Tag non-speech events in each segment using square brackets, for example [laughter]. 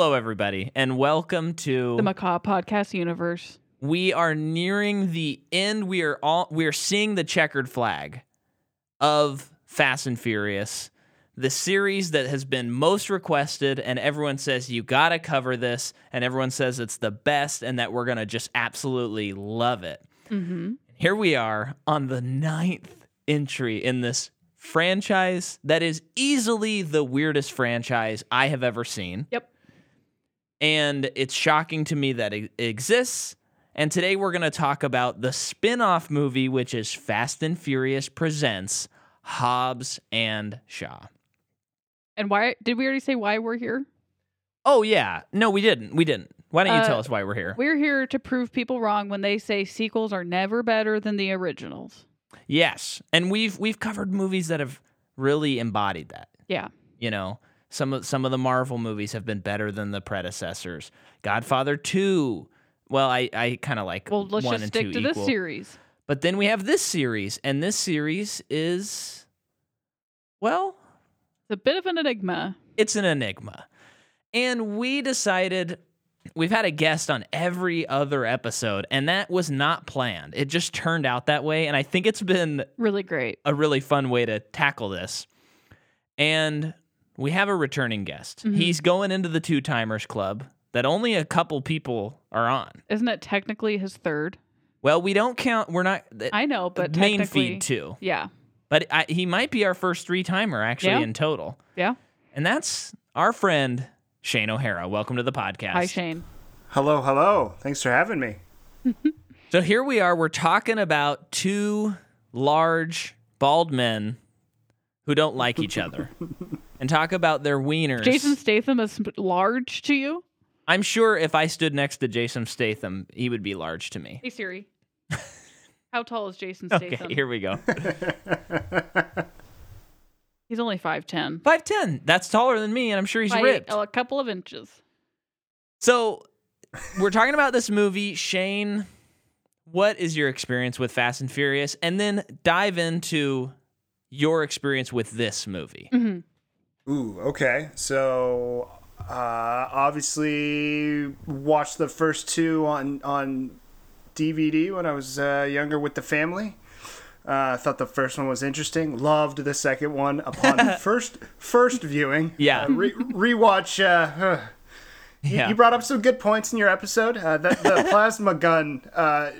Hello, everybody, and welcome to. the Macaw Podcast Universe. we are nearing the end. We are all we are seeing the checkered flag of Fast and Furious, the series that has been most requested, and everyone says you gotta cover this, and everyone says it's the best, and that we're gonna just absolutely love it. Mm-hmm. Here we are on the ninth entry in this franchise that is easily the weirdest franchise I have ever seen. Yep. And it's shocking to me that it exists. And today we're going to talk about the spin off movie, which is Fast and Furious Presents Hobbs and Shaw. And why did we already say why we're here? Oh, yeah. No, we didn't. We didn't. Why don't you Uh, tell us why we're here? We're here to prove people wrong when they say sequels are never better than the originals. Yes. And we've we've covered movies that have really embodied that. Yeah. You know, some of some of the Marvel movies have been better than the predecessors. Godfather 2. Well, I, I kind of like Well, let's one just and stick two to this series. But then we have this series, and this series is well, It's a bit of an enigma. it's an enigma. And we decided we've had a guest on every other episode, and that was not planned. It just turned out that way, and I think it's been Really great. a really fun way to tackle this. And we have a returning guest. Mhm. He's going into the Two Timers Club that only a couple people are on. Isn't it technically his third? Well, we don't count. We're not the I know, but main feed too. Yeah. But I, he might be our first three timer actually Yeah. in total. Yeah. And that's our friend Shane O'Hara. Welcome to the podcast. Hi, Shane. Hello, hello. Thanks for having me. [laughs] So here we are. We're talking about two large bald men who don't like each other, [laughs] and talk about their wieners. Jason Statham is large to you? I'm sure if I stood next to Jason Statham, he would be large to me. Hey, Siri. [laughs] How tall is Jason Statham? Okay, here we go. [laughs] He's only 5'10. Five ten. That's taller than me, and I'm sure he's By ripped. a couple of inches. So we're talking about this movie, Shane. What is your experience with Fast and Furious? And then dive into your experience with this movie. hmm Ooh, okay. So, uh, obviously, watched the first two on on DVD when I was uh, younger with the family. Uh, I thought the first one was interesting. Loved the second one upon [laughs] first first viewing. Yeah. Uh, re- rewatch. Uh, You, Yeah. you brought up some good points in your episode. Uh, the, the [laughs] plasma gun, uh,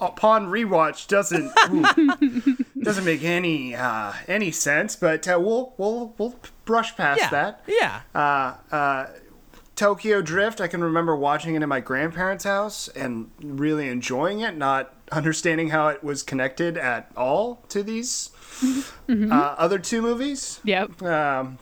upon rewatch, doesn't ooh, [laughs] doesn't make any uh, any sense. But uh, we'll we'll we'll brush past yeah. that. Yeah. Uh, uh, Tokyo Drift, I can remember watching it in my grandparents' house and really enjoying it, not understanding how it was connected at all to these uh, other two movies. Yep. Um,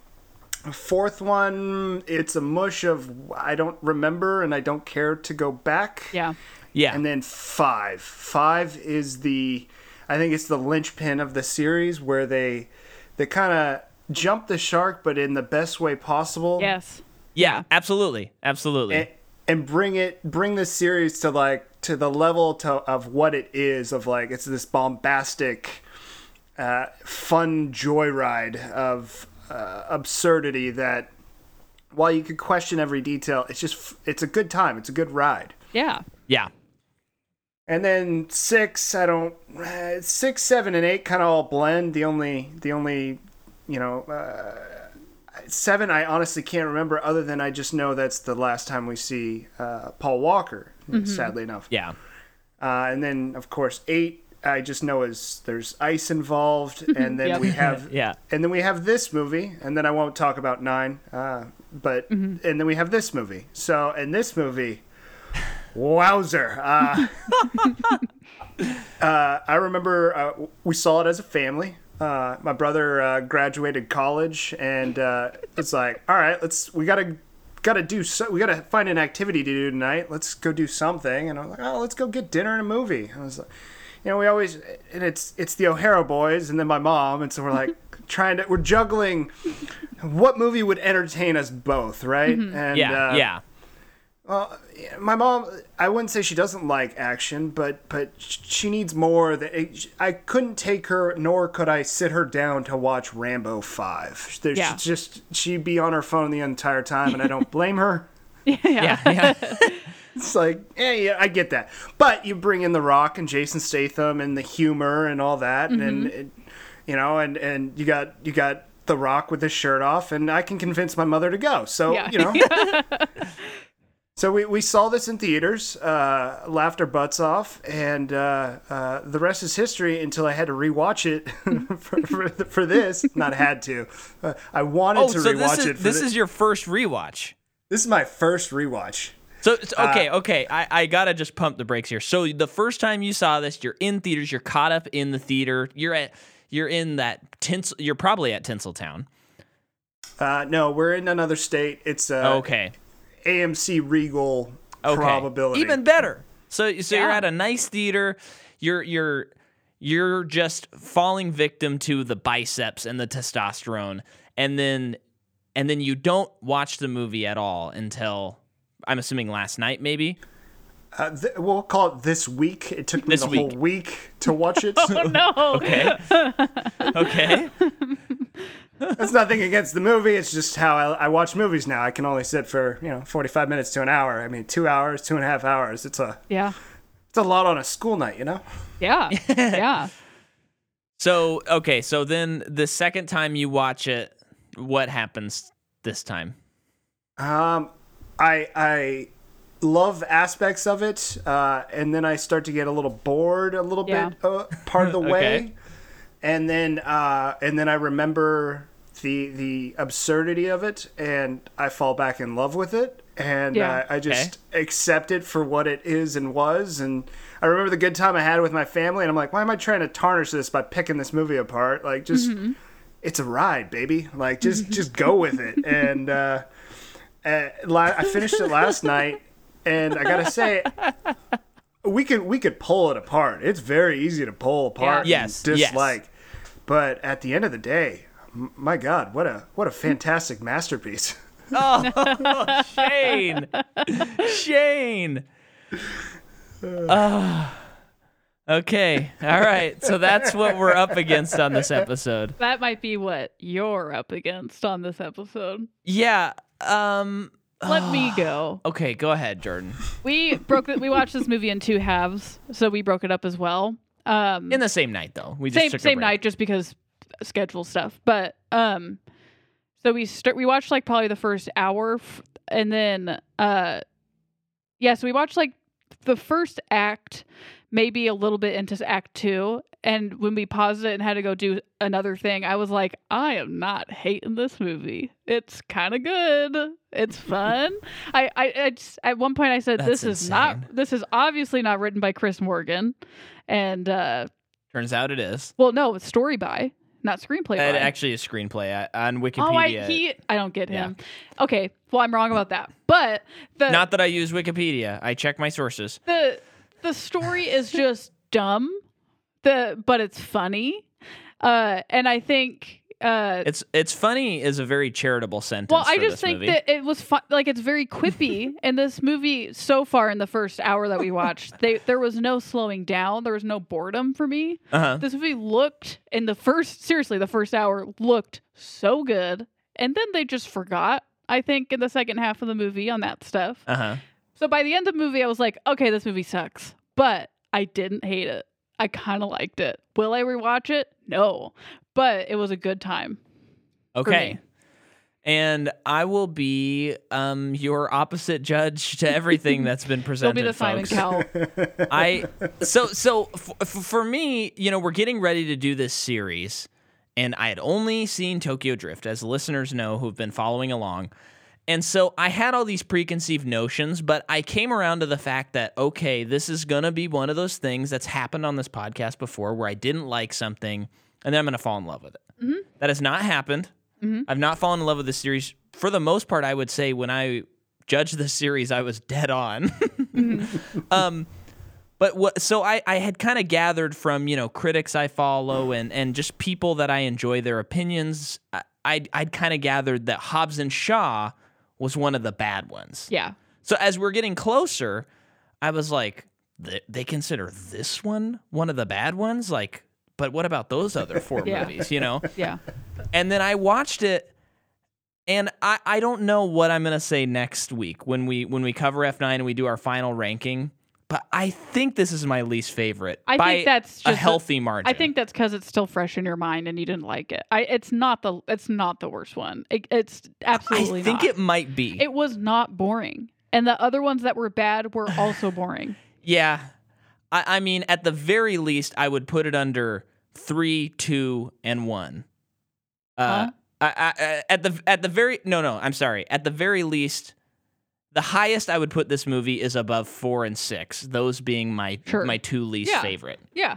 fourth one, it's a mush of I don't remember and I don't care to go back. Yeah. Yeah. And then five. Five is the, I think it's the linchpin of the series where they, they kind of jump the shark, but in the best way possible. Yes. yeah. Absolutely. Absolutely. And, and bring it, bring this series to like to the level to, of what it is. Of like it's this bombastic, uh, fun joyride of uh, absurdity that. While you could question every detail, it's just it's a good time. It's a good ride. Yeah. yeah. And then six, I don't. Uh, six, seven, and eight kind of all blend. The only, the only, you know, uh, seven. I honestly can't remember. Other than I just know that's the last time we see uh, Paul Walker. Sadly enough. Yeah. Uh, and then of course eight. I just know is there's ice involved, [laughs] and then Yep. we have [laughs] Yeah. and then we have this movie, and then I won't talk about nine, uh, but and then we have this movie. So in this movie, wowzer! Uh, [laughs] uh, I remember uh, we saw it as a family. Uh, my brother uh, graduated college, and uh, it's like, all right, let's we gotta gotta do so we gotta find an activity to do tonight. Let's go do something. And I was like, oh, let's go get dinner and a movie. I was like, you know, we always and it's it's the O'Hara boys and then my mom, and so we're like [laughs] trying to we're juggling what movie would entertain us both, right? And Yeah. uh, yeah. my mom i wouldn't say she doesn't like action but but she needs more that i couldn't take her nor could i sit her down to watch rambo 5 There's Yeah. just she'd be on her phone the entire time and i don't blame her [laughs] yeah. Yeah, yeah. [laughs] it's like yeah, yeah i get that but you bring in the rock and jason statham and the humor and all that Mm-hmm. and it, you know and and you got you got the rock with his shirt off and i can convince my mother to go so Yeah. you know [laughs] So we, we saw this in theaters, uh, laughed our butts off, and uh, uh, the rest is history until I had to rewatch it [laughs] for, for, for this. Not had to. Uh, I wanted Oh, to so rewatch this it. is For this thi- is your first rewatch. this is my first rewatch. So Uh, okay, okay. I, I gotta just pump the brakes here. So the first time you saw this, you're in theaters. You're caught up in the theater. You're at you're in that tinsel. You're probably at Tinseltown. Uh, no, we're in another state. It's uh, Okay. AMC Regal Okay. probability. Even better. So so you're at a nice theater. You're you're you're just falling victim to the biceps and the testosterone, and then and then you don't watch the movie at all until I'm assuming last night, maybe. uh, th- we'll call it this week. It took me This the week. whole week to watch it. [laughs] Oh no. [laughs] Okay. okay. [laughs] That's nothing against the movie. It's just how I, I watch movies now. I can only sit for you know forty five minutes to an hour. I mean, two hours, two and a half hours. It's a Yeah. it's a lot on a school night, you know. Yeah. [laughs] Yeah. So okay, so then the second time you watch it, what happens this time? Um, I I love aspects of it, uh, and then I start to get a little bored a little Yeah. bit uh, part of the [laughs] Okay. way, and then uh, and then I remember the the absurdity of it, and I fall back in love with it, and Yeah. uh, I just accept it for what it is and was, and I remember the good time I had with my family, and I'm like, why am I trying to tarnish this by picking this movie apart? Like just. It's a ride, baby. Like just just go with it. And uh, uh, I finished it last night, and I gotta say, we could we could pull it apart. It's very easy to pull apart. Yeah. and Yes, yes. Dislike. But at the end of the day, m- my God, what a what a fantastic masterpiece. [laughs] Oh, Shane, Shane. Ah. okay, all right. So that's what we're up against on this episode. That might be what you're up against on this episode. Yeah. Um. Let me [sighs] go. Okay, go ahead, Jordan. We broke it. We watched this movie in two halves, so we broke it up as well. Um, In the same night, though. We just same same night, just because schedule stuff. But um, so we start. We watched like probably the first hour, f- and then uh, yeah. So we watched like the first act, maybe a little bit into Act Two, and when we paused it and had to go do another thing, I was like, I am not hating this movie. It's kind of good. It's [laughs] fun. I, I, I just, at one point I said, That's this is not. This is obviously not written by Chris Morgan, and uh, Turns out it is. well, no, it's story by, not screenplay It by. actually is screenplay I- on Wikipedia. oh, I he I don't get Yeah. him. Okay, well I'm wrong about that. But the Not that I use Wikipedia. I check my sources. the the story is just dumb. The but it's funny. Uh and I think uh It's it's funny is a very charitable sentence. well, I just think movie. that it was fun. Like it's very quippy, [laughs] and this movie so far in the first hour that we watched, they there was no slowing down. There was no boredom for me. uh-huh. This movie looked in the first seriously the first hour looked so good, and then they just forgot. I think in the second half of the movie on that stuff. Uh-huh. So by the end of the movie, I was like, okay, this movie sucks, but I didn't hate it. I kind of liked it. Will I rewatch it? No, but it was a good time. Okay. And I will be um your opposite judge to everything that's been [laughs] presented. be the Simon. Cowell. [laughs] I so so f- f- for me, you know, we're getting ready to do this series, and I had only seen Tokyo Drift, as listeners know who've been following along. And so I had all these preconceived notions, but I came around to the fact that, okay, this is going to be one of those things that's happened on this podcast before where I didn't like something and then I'm going to fall in love with it. Mm-hmm. That has not happened. Mm-hmm. I've not fallen in love with this series. For the most part, I would say when I judged the series, I was dead on. Mm-hmm. [laughs] um, but what? So I, I had kind of gathered from you know critics I follow and and just people that I enjoy their opinions. I I'd, I'd kind of gathered that Hobbs and Shaw was one of the bad ones. yeah. So as we're getting closer, I was like, they consider this one one of the bad ones? Like, but what about those other four [laughs] Yeah. movies, you know? [laughs] Yeah. And then I watched it and I, I don't know what I'm gonna say next week when we when we cover F9 and we do our final ranking, but I think this is my least favorite. I think that's just a healthy margin. I think that's because it's still fresh in your mind and you didn't like it. I it's not the it's not the worst one. It, it's absolutely I think not. it might be. it was not boring, and the other ones that were bad were also boring. [sighs] Yeah. I, I mean, at the very least, I would put it under three, two, and one. Uh, Huh? I, I- at the at the very no no I'm sorry at the very least, the highest I would put this movie is above four and six. Those being my Sure. my two least Yeah. favorite. Yeah.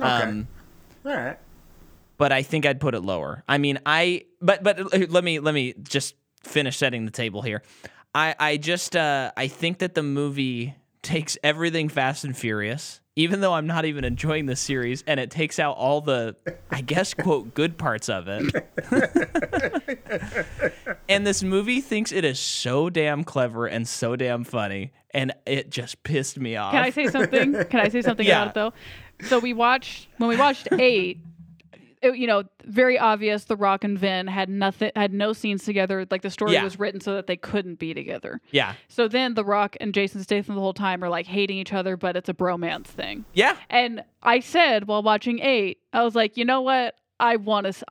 Okay. Um, All right. but I think I'd put it lower. I mean, I but but uh, let me let me just finish setting the table here. I I just uh I think that the movie takes everything Fast and Furious, even though I'm not even enjoying the series, and it takes out all the I guess quote good parts of it. [laughs] [laughs] and this movie thinks it is so damn clever and so damn funny, and it just pissed me off. [laughs] Can I say something? Can I say something Yeah. about it though? So we watched when we watched eight. It, you know, very obvious. The Rock and Vin had nothing, had no scenes together. Like the story Yeah. was written so that they couldn't be together. yeah, So then The Rock and Jason Statham the whole time are like hating each other, but it's a bromance thing. yeah, And I said while watching eight, I was like, you know what? I want to.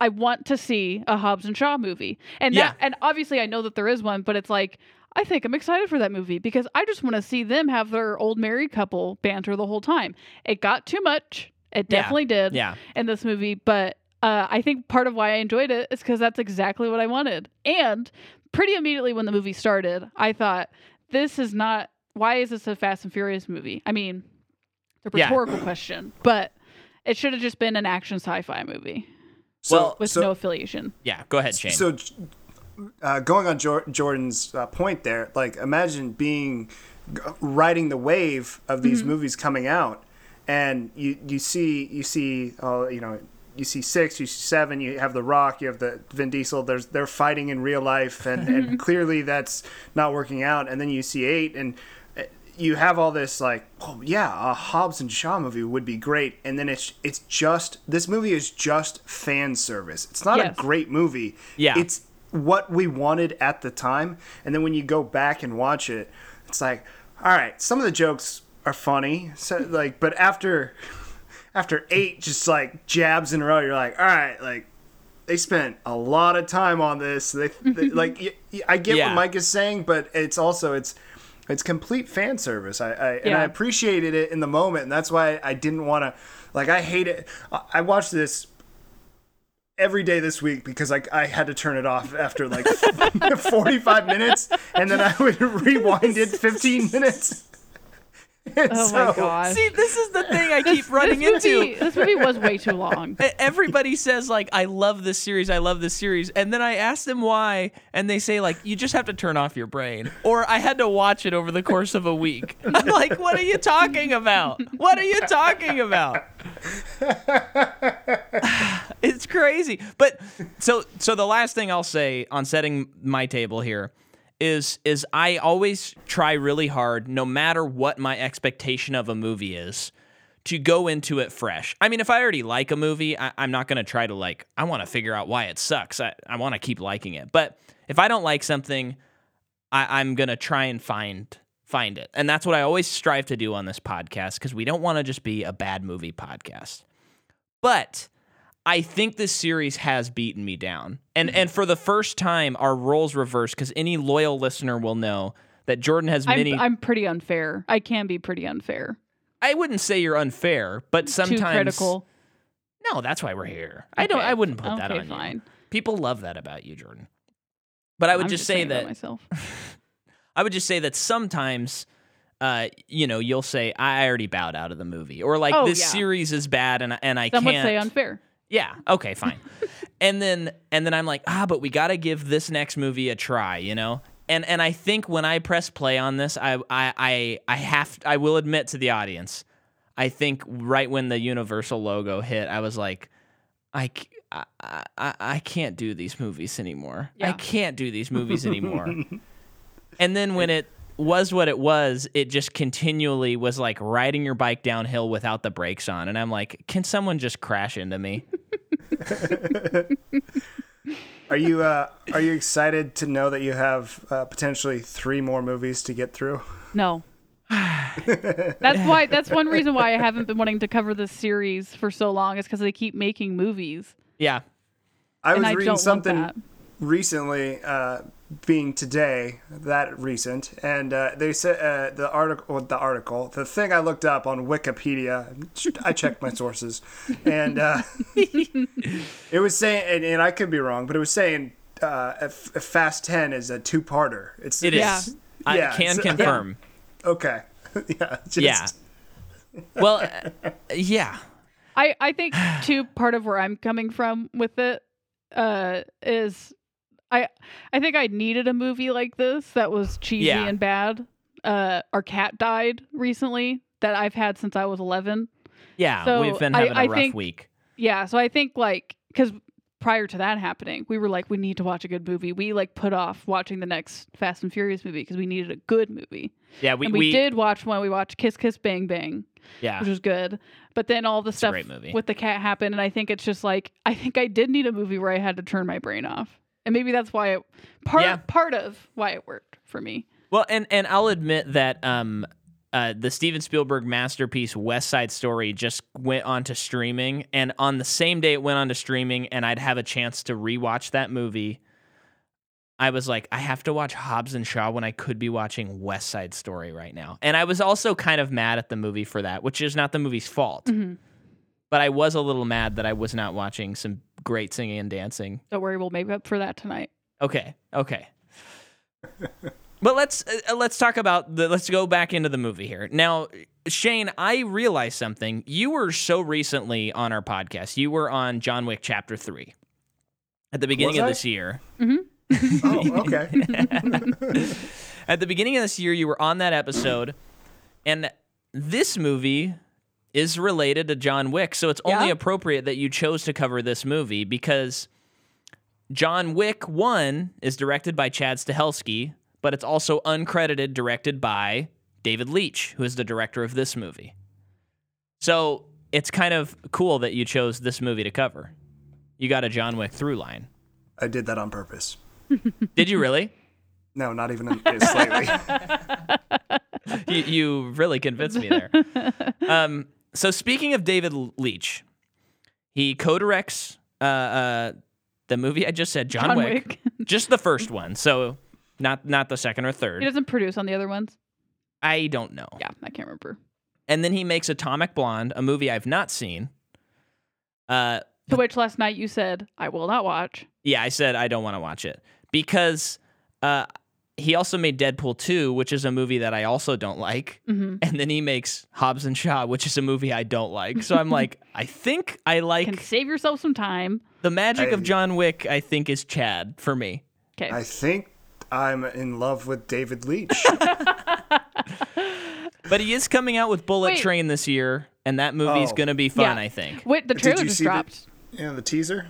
I, want to see a Hobbs and Shaw movie, and that, and obviously I know that there is one, but it's like I think I'm excited for that movie because I just want to see them have their old married couple banter the whole time. It got too much. It Yeah. definitely did yeah. in this movie, but uh, I think part of why I enjoyed it is because that's exactly what I wanted. And pretty immediately when the movie started, I thought, this is not. Why is this a Fast and Furious movie? I mean, it's a Yeah. rhetorical question, but it should have just been an action sci-fi movie So, Well, with so, no affiliation. Yeah, go ahead, Shane. So, uh, going on Jor- Jordan's uh, point there, like imagine being riding the wave of these movies coming out, and you you see you see uh, you know you see six, you see seven, you have the Rock, you have the Vin Diesel. There's they're fighting in real life, and, and [laughs] clearly that's not working out. And then you see eight, and you have all this like, oh yeah, a Hobbs and Shaw movie would be great. And then it's it's just this movie is just fan service. It's not Yes. a great movie. Yeah. it's what we wanted at the time. And then when you go back and watch it, it's like, all right, some of the jokes are funny, so like, but after after eight just like jabs in a row, you're like, all right, like they spent a lot of time on this. They, they like y- y- I get Yeah. what Mike is saying, but it's also it's it's complete fan service. I, I and I appreciated it in the moment, and that's why I didn't want to like I hate it. I, I watched this every day this week because I, I had to turn it off after like [laughs] 45 minutes and then I would [laughs] rewind it 15 minutes. [laughs] Oh my so- god! See, this is the thing I keep running this into. this movie was way too long. [laughs] Everybody says like I love this series, I love this series, and then I ask them why, and they say like you just have to turn off your brain, or I had to watch it over the course of a week. [laughs] I'm like, what are you talking about? What are you talking about? [sighs] it's crazy. But so so the last thing I'll say on setting my table here is is I always try really hard, no matter what my expectation of a movie is, to go into it fresh. I mean, if I already like a movie, I, I'm not gonna try to like. I want to figure out why it sucks. I, I want to keep liking it. But if I don't like something, I, I'm gonna try and find find it, and that's what I always strive to do on this podcast because we don't want to just be a bad movie podcast. But I think this series has beaten me down. And and for the first time, our roles reversed because any loyal listener will know that Jordan has many. I'm, I'm pretty unfair. I can be pretty unfair. I wouldn't say you're unfair, but sometimes Too critical. No, that's why we're here. I don't. I wouldn't put that Okay, on fine. you. People love that about you, Jordan. But I would I'm just, say that myself. [laughs] I would just say that sometimes, uh, you know, you'll say I already bowed out of the movie, or like Oh, this yeah. series is bad, and and I can't. Some would can't. say unfair. Yeah. Okay. Fine. [laughs] and then and then I'm like, ah, but we got to give this next movie a try, you know. And and I think when I press play on this, I I I I have I will admit to the audience, I think right when the Universal logo hit, I was like, i i i can't do these movies anymore. I can't do these movies anymore. [laughs] and then when it was what it was, it just continually was like riding your bike downhill without the brakes on. And I'm like, can someone just crash into me? [laughs] Are you uh, are you excited to know that you have uh, potentially three more movies to get through? No. [laughs] that's why. That's one reason why I haven't been wanting to cover this series for so long. Is because they keep making movies, Yeah. I and was I reading don't something recently, uh, being today, that recent, and uh, they said uh, the article, the article, the thing I looked up on Wikipedia. I checked my sources, and uh, [laughs] it was saying, and, and I could be wrong, but it was saying uh, if, if Fast Ten is a two-parter. It's It is. Yeah. I Yeah, can so- confirm. okay. [laughs] yeah, just, Yeah. Well, uh, yeah. I I think too part of where I'm coming from with it uh is I I think I needed a movie like this that was cheesy Yeah. and bad. Uh our cat died recently that I've had since I was 11. Yeah. So, we've been I- having a I rough think- week. Yeah, so I think like cuz prior to that happening, we were like we need to watch a good movie. We like put off watching the next Fast and Furious movie because we needed a good movie. Yeah. We, and we, did watch one. We watched Kiss Kiss Bang Bang. Yeah. which was good. But then all the a stuff with the cat happened, and I think it's just like I think I did need a movie where I had to turn my brain off, and maybe that's why it part Yeah. part of why it worked for me. Well, and and I'll admit that um, uh, the Steven Spielberg masterpiece West Side Story just went onto streaming, and on the same day it went onto streaming, and I'd have a chance to rewatch that movie. I was like, I have to watch Hobbs and Shaw when I could be watching West Side Story right now, and I was also kind of mad at the movie for that, which is not the movie's fault. Mhm. But I was a little mad that I was not watching some great singing and dancing Don't worry, we'll make up for that tonight. Okay. Okay. but let's uh, let's talk about the let's go back into the movie here. Now, Shane, I realized something. You were so recently on our podcast. You were on John Wick chapter 3 at the beginning Was of I? this year. Mm-hmm. [laughs] oh, okay. [laughs] At the beginning of this year, you were on that episode, and this movie is related to John Wick, so it's only Yeah. appropriate that you chose to cover this movie because John Wick 1 is directed by Chad Stahelski, but it's also uncredited directed by David Leitch, who is the director of this movie. So it's kind of cool that you chose this movie to cover. You got a John Wick through line. I did that on purpose. [laughs] Did you really? No, not even slightly. [laughs] you, you really convinced me there. [laughs] Um, so speaking of David Leitch, he co-directs uh, uh, the movie I just said, John, John Wick, Wick. [laughs] just the first [laughs] one. So not not the second or third. he doesn't produce on the other ones. I don't know. Yeah, I can't remember. And then he makes Atomic Blonde, a movie I've not seen. Uh, To which last night you said I will not watch. yeah, I said I don't want to watch it because uh, he also made Deadpool 2, which is a movie that I also don't like. hmm And then he makes Hobbs and Shaw, which is a movie I don't like. So I'm [laughs] like, I think I like Can save yourself some time. the magic I- of John Wick. I think is Chad for me. Okay. I think I'm in love with David Leitch. [laughs] But he is coming out with Bullet Wait. Train this year, and that movie's Oh. gonna be fun. Yeah. I think. Wait, the Did trailer you just see the- dropped. you know, the teaser?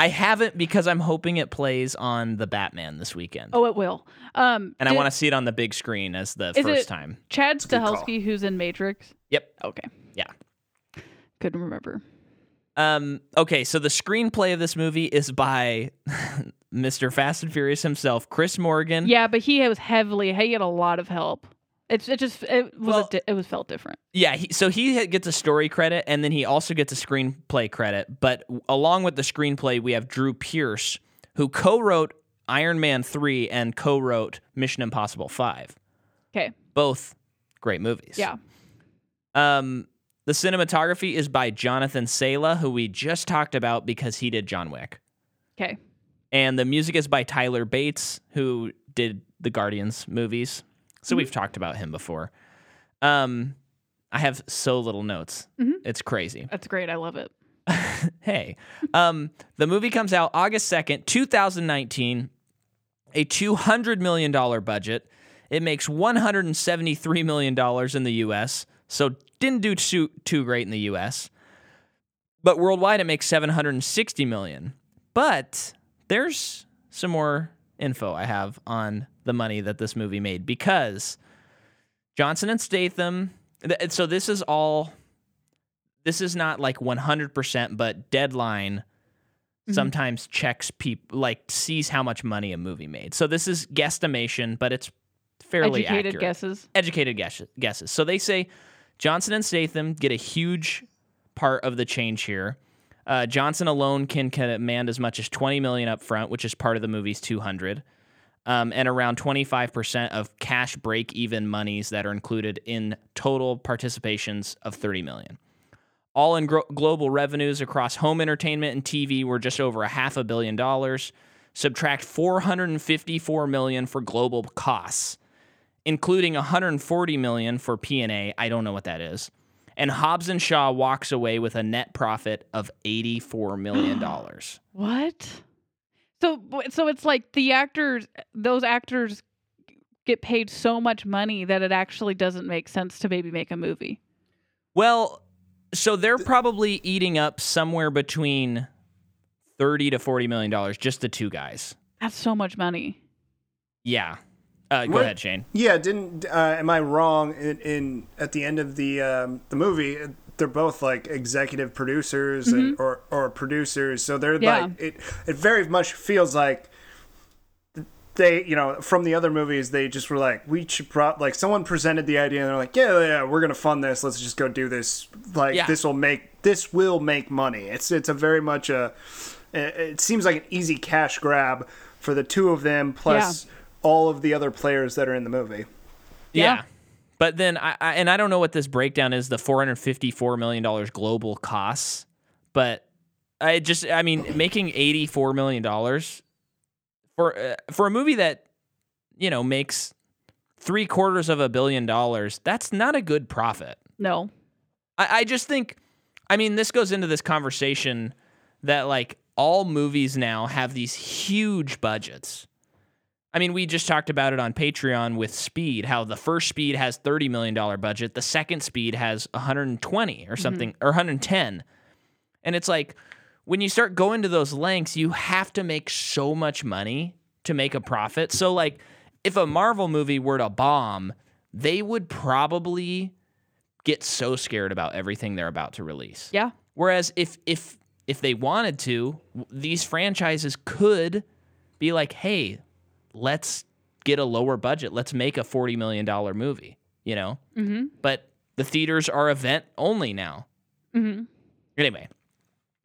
I haven't because I'm hoping it plays on the Batman this weekend, Oh, it will. Um, and I want to see it on the big screen as the Is first it- time. Chad a good. Stahelski, who's in Matrix. Yep. Okay. Yeah. Couldn't remember. Um, okay, so the screenplay of this movie is by [laughs] Mr. Fast and Furious himself, Chris Morgan. Yeah, but he was heavily. He had a lot of help. It's it just it was Well- di- it was felt different. Yeah, he, so he gets a story credit and then he also gets a screenplay credit. But along with the screenplay, we have Drew Pearce, who co wrote Iron Man 3 and co wrote Mission Impossible 5. Okay. Both great movies. Yeah. Um, the cinematography is by Jonathan Sela, who we just talked about because he did John Wick. Okay. And the music is by Tyler Bates, who did the Guardians movies. So we've talked about him before. Um, I have so little notes. Mhm. It's crazy. That's great. I love it. [laughs] hey, um, the movie comes out August second, two thousand nineteen. A two hundred million dollar budget. It makes one hundred and seventy three million dollars in the U.S. So didn't do too too great in the U.S. But worldwide, it makes seven hundred and sixty million. But there's some more info I have on the money that this movie made because Johnson and Statham. th- So this is all. This is not like 100%, but Deadline Mhm. sometimes checks people like sees how much money a movie made. So this is guesstimation, but it's fairly Educated accurate guesses. educated guess- guesses. So they say Johnson and Statham get a huge part of the change here. Uh, Johnson alone can command as much as 20 million up front, which is part of the movie's 200, um, and around 25% of cash break-even monies that are included in total participations of 30 million. All in gro- global revenues across home entertainment and TV were just over a half a billion dollars. Subtract 454 million for global costs including 140 million for P&A. I don't know what that is. And Hobbs and Shaw walks away with a net profit of 84 million dollars. [gasps] What? So so it's like the actors those actors get paid so much money that it actually doesn't make sense to maybe make a movie. well, so they're probably eating up somewhere between 30 to 40 million dollars just the two guys. That's so much money. Yeah. Uh, go What- ahead, Shane. Yeah, didn't uh, am I wrong in, in at the end of the um, the movie? They're both like executive producers and, mm-hmm. or or producers, so they're Yeah. like it. It very much feels like they, you know, from the other movies, they just were like, we should pro like someone presented the idea, and they're like, yeah, yeah, we're gonna fund this. Let's just go do this. Like Yeah. this will make this will make money. It's it's a very much a. It it seems like an easy cash grab for the two of them plus all of the other players that are in the movie. Yeah. Yeah. But then I, I and I don't know what this breakdown is the 454 million dollars global costs, but I just I mean making 84 million dollars for uh, for a movie that you know makes 3 quarters of a billion dollars, that's not a good profit. No. I, I just think, I mean, this goes into this conversation that like all movies now have these huge budgets. I mean, we just talked about it on Patreon with Speed, how the first Speed has thirty million dollar budget, the second Speed has one hundred and twenty or mm-hmm. something, or one hundred and ten, and it's like when you start going to those lengths, you have to make so much money to make a profit. So, like, if a Marvel movie were to bomb, they would probably get so scared about everything they're about to release. Yeah. Whereas if if if they wanted to, these franchises could be like, "Hey, let's get a lower budget. Let's make a 40 million dollar movie," you know? Mhm. But the theaters are event only now. Mhm. Anyway,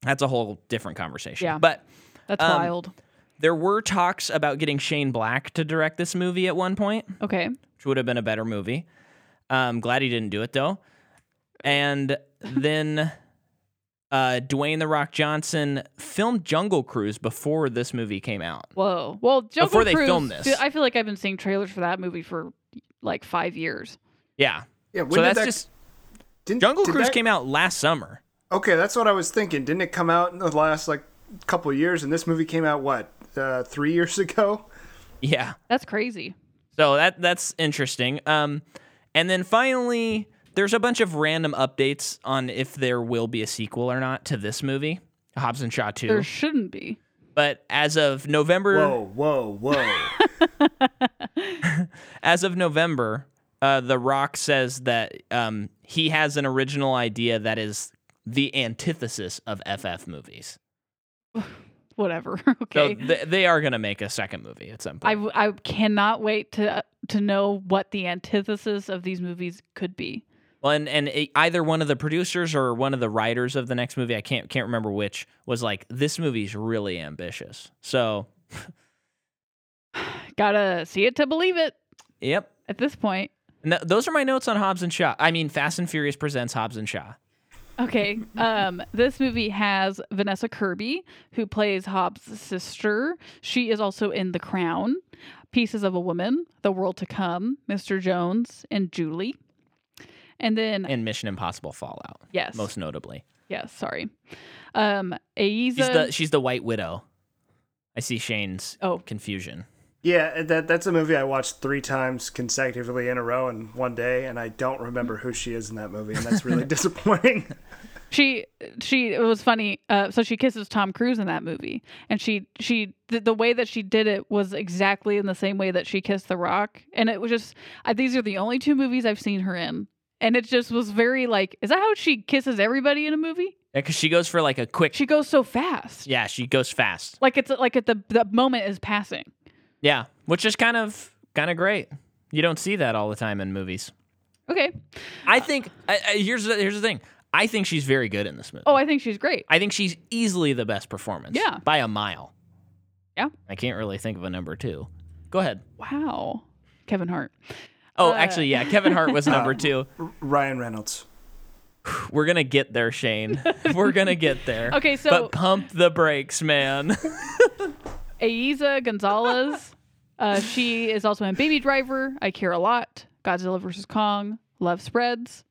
that's a whole different conversation. Yeah. But That's Um, wild. there were talks about getting Shane Black to direct this movie at one point, Okay. which would have been a better movie. Um, glad he didn't do it though. And then uh, Dwayne the Rock Johnson filmed Jungle Cruise before this movie came out. Whoa. Well, Jungle Before they filmed this. I feel like I've been seeing trailers for that movie for like 5 years. Yeah. Yeah, when so did that's that, just didn't, Jungle did Cruise that- came out last summer. Okay, that's what I was thinking. Didn't it come out in the last like couple of years? And this movie came out what uh, three years [laughs] ago? Yeah. That's crazy. So that that's interesting. Um, and then finally, there's a bunch of random updates on if there will be a sequel or not to this movie, Hobbs and Shaw 2. There shouldn't be. but as of November, Whoa, whoa, whoa! [laughs] as of November, uh, The Rock says that um, he has an original idea that is the antithesis of FF movies. [sighs] Whatever. [laughs] So okay. th- they are going to make a second movie at some I, point. w- I cannot wait to to know what the antithesis of these movies could be. Well, and, and it- either one of the producers or one of the writers of the next movie, I can't can't remember which, was like, this movie's really ambitious. So, [sighs] Gotta see it to believe it yep. at this point. And th- those are my notes on Hobbs and Shaw. I mean, Fast and Furious presents Hobbs and Shaw. Okay. [laughs] Um, this movie has Vanessa Kirby, who plays Hobbs' sister. She is also in The Crown, Pieces of a Woman, The World to Come, Mr. Jones, and Julie. And then, and Mission Impossible Fallout, yes, most notably. yes, sorry. Um, Eiza. She's the she's the White Widow. I see Shane's oh, confusion. yeah, that that's a movie I watched three times consecutively in a row in one day, and I don't remember who she is in that movie, and that's really [laughs] disappointing. she she it was funny uh so she kisses tom cruise in that movie and she she the, the way that she did it was exactly in the same way that she kissed the rock and it was just uh, these are the only two movies i've seen her in and it just was very like is that how she kisses everybody in a movie Because she goes for like a quick. she goes so fast yeah, she goes fast. like it's like at the the moment is passing Yeah, which is kind of kind of great. You don't see that all the time in movies. okay I think I, I, here's the, here's the thing. I think she's very good in this movie. oh i think she's great I think she's easily the best performance. Yeah. by a mile. Yeah. I can't really think of a number two. Go ahead. wow kevin hart Oh, Uh, actually, yeah, Kevin Hart was [laughs] number two. R- Ryan Reynolds. We're gonna get there, Shane. [laughs] We're gonna get there. Okay, so- but pump the brakes, man. [laughs] Eiza Gonzalez. Uh, she is also in Baby Driver, I Care a Lot, Godzilla vs. Kong, Love Spreads.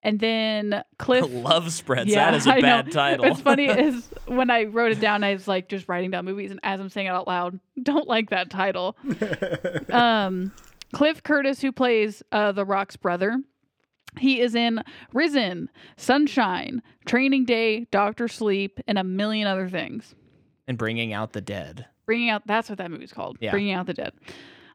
And then Cliff. Love spreads. Yeah, that is a I know. bad title. What's funny is when I wrote it down, I was like just writing down movies, and as I'm saying it out loud, don't like that title. um, Cliff Curtis, who plays uh, The Rock's brother, he is in Risen, Sunshine, Training Day, Doctor Sleep, and a million other things. and bringing out the dead. Bringing out that's what that movie's called. Yeah. Bringing out the dead.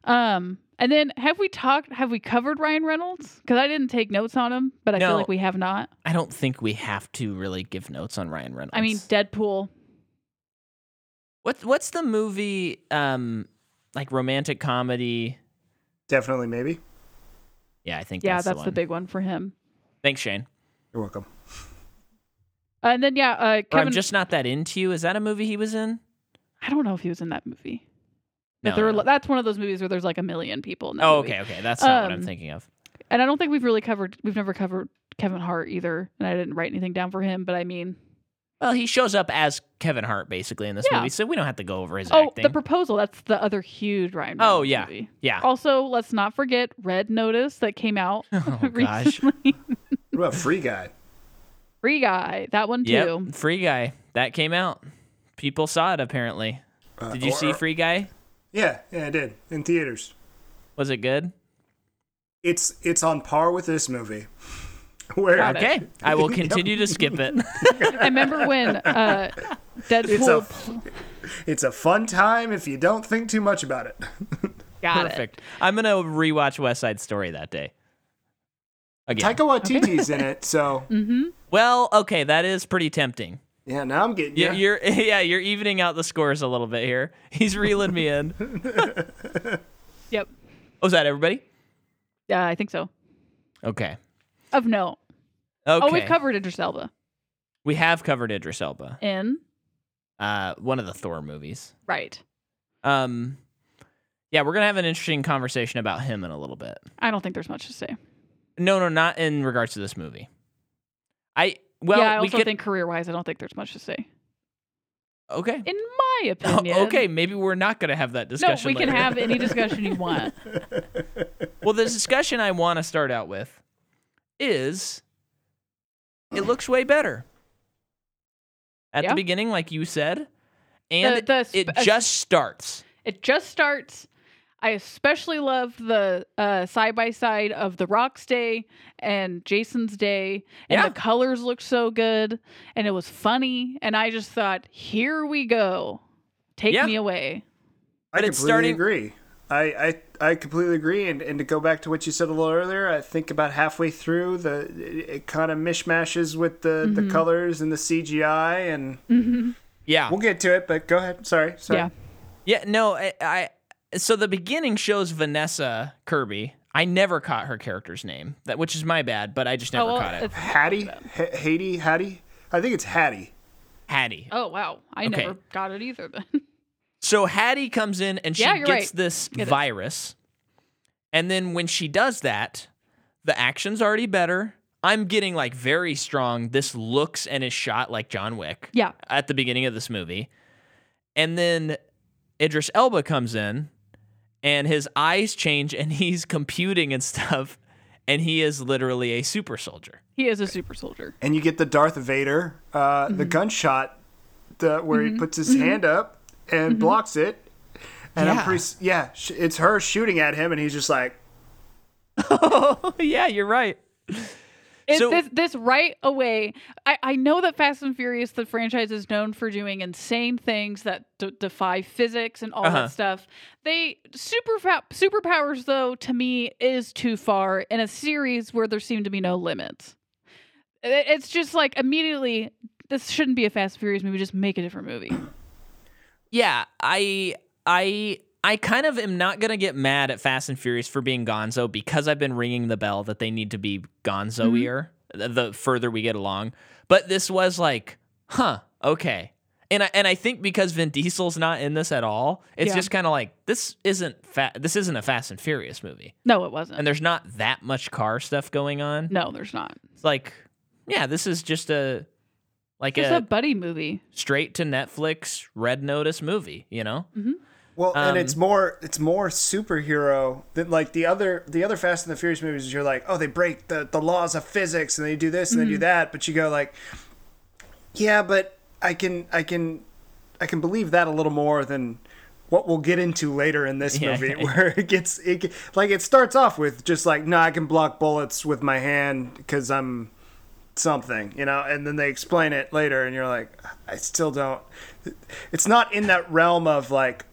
Um, and then have we talked? Have we covered Ryan Reynolds? Because I didn't take notes on him, but I No. feel like we have not. I don't think we have to really give notes on Ryan Reynolds. I mean, Deadpool. what's what's the movie? Um, like romantic comedy. Definitely, maybe. Yeah, I think. Yeah, that's, that's, the, the, big one for him. Thanks, Shane. You're welcome. And then yeah, uh, Or Kevin. I'm just not that into you. Is that a movie he was in? I don't know if he was in that movie. But No, there no. were, that's one of those movies where there's like a million people in that Oh, movie. okay, okay. That's not what I'm Um, thinking of. And I don't think we've really covered. We've never covered Kevin Hart either, and I didn't write anything down for him. But I mean, Well, he shows up as Kevin Hart basically in this Yeah. movie, so we don't have to go over his oh, acting. the proposal. That's the other huge Ryan. Oh, yeah. movie. yeah. Also, let's not forget Red Notice that came out [laughs] Oh [laughs] gosh. recently. What about Free Guy? Free Guy, that one too. Yep. Free Guy. That came out. People saw it apparently. Uh, Did you or- see Free Guy? Yeah, yeah, I did in theaters. Was it good? It's it's on par with this movie. [laughs] Where Got it. Okay. I will [laughs] continue to skip it. [laughs] I remember when uh, it's a Deadpool it's a fun time if you don't think too much about it. got it. I'm gonna rewatch West Side Story that day. Again. Taika Waititi's in it, so well, okay, that is pretty tempting. yeah. Now I'm getting Yeah. you. You're yeah, you're evening out the scores a little bit here. He's reeling me in. Yep. Was that everybody? Yeah, I think so. Okay. Of note. Okay. Oh, we've covered Idris Elba We have covered Idris Elba. in Uh, one of the Thor movies. right. Um, yeah, we're gonna have an interesting conversation about him in a little bit. I don't think there's much to say. No, no, not in regards to this movie. I well, yeah, I we also could think career wise, I don't think there's much to say. okay. In my [laughs] opinion. okay, maybe we're not gonna have that discussion. No, discussion. we can have any discussion you [laughs] want. [laughs] Well, the discussion I want to start out with is it looks way better at Yeah. the beginning, like you said, and The- the it sp- uh, just starts. It just starts. I especially love the uh, side by side of the Rock's day and Jason's day, and Yeah. the colors looked so good, and it was funny, and I just thought, here we go, take Yeah. me away. I But it's completely starting- agree. I, I I completely agree. And, and to go back to what you said a little earlier, I think about halfway through the it, it kind of mishmashes with the, Mm-hmm. the colors and the CGI, and Yeah, we'll get to it. But go ahead. Sorry. Sorry. Yeah, yeah. No, I, I. So the beginning shows Vanessa Kirby. I never caught her character's name, that which is my bad, but I just never oh, well, caught it. it's- Hattie, H- Haiti, Hattie. I think it's Hattie. Hattie. oh wow, I Okay. never got it either. Then [laughs] So Hattie comes in and she Yeah, gets right. this Get it. virus. And then when she does that, the action's already better. I'm getting like very strong. This looks and is shot like John Wick yeah, at the beginning of this movie. And then Idris Elba comes in and his eyes change and [laughs] he's computing and stuff. And he is literally a super soldier. he is a super soldier. and you get the Darth Vader, uh, Mm-hmm. the gunshot, the where he puts his hand up and Mm-hmm. blocks it. And Yeah. I'm pretty, yeah, it's her shooting at him, and he's just like, Oh, [laughs] yeah, you're right. It, So- this this right away. I, I know that Fast and Furious, the franchise, is known for doing insane things that d- defy physics and all Uh-huh. that stuff. They super fa- superpowers though to me is too far in a series where there seem to be no limits. It- it's just like immediately this shouldn't be a Fast and Furious movie. Just make a different movie. Yeah, I I I kind of am not gonna get mad at Fast and Furious for being Gonzo because I've been ringing the bell that they need to be mm-hmm. Gonzo-ier the, the further we get along. But this was like, huh, okay. And I, and I think because Vin Diesel's not in this at all, it's Yeah. just kind of like this isn't fa- this isn't a Fast and Furious movie, No, it wasn't. and there's not that much car stuff going on. no, there's not. It's like, yeah, this is just a like It's a, a buddy movie. straight to Netflix Red Notice movie, you know? Well, Um, and it's more it's more superhero than like the other the other Fast and the Furious movies. You're like, oh, they break the the laws of physics and they do this and they do that, but you go like, yeah, but I can I can I can believe that a little more than what we'll get into later in this [laughs] Yeah. movie, [laughs] where it gets it like it starts off with just like, no, I can block bullets with my hand because I'm something, you know, and then they explain it later, and you're like, I still don't. It's not in that realm of like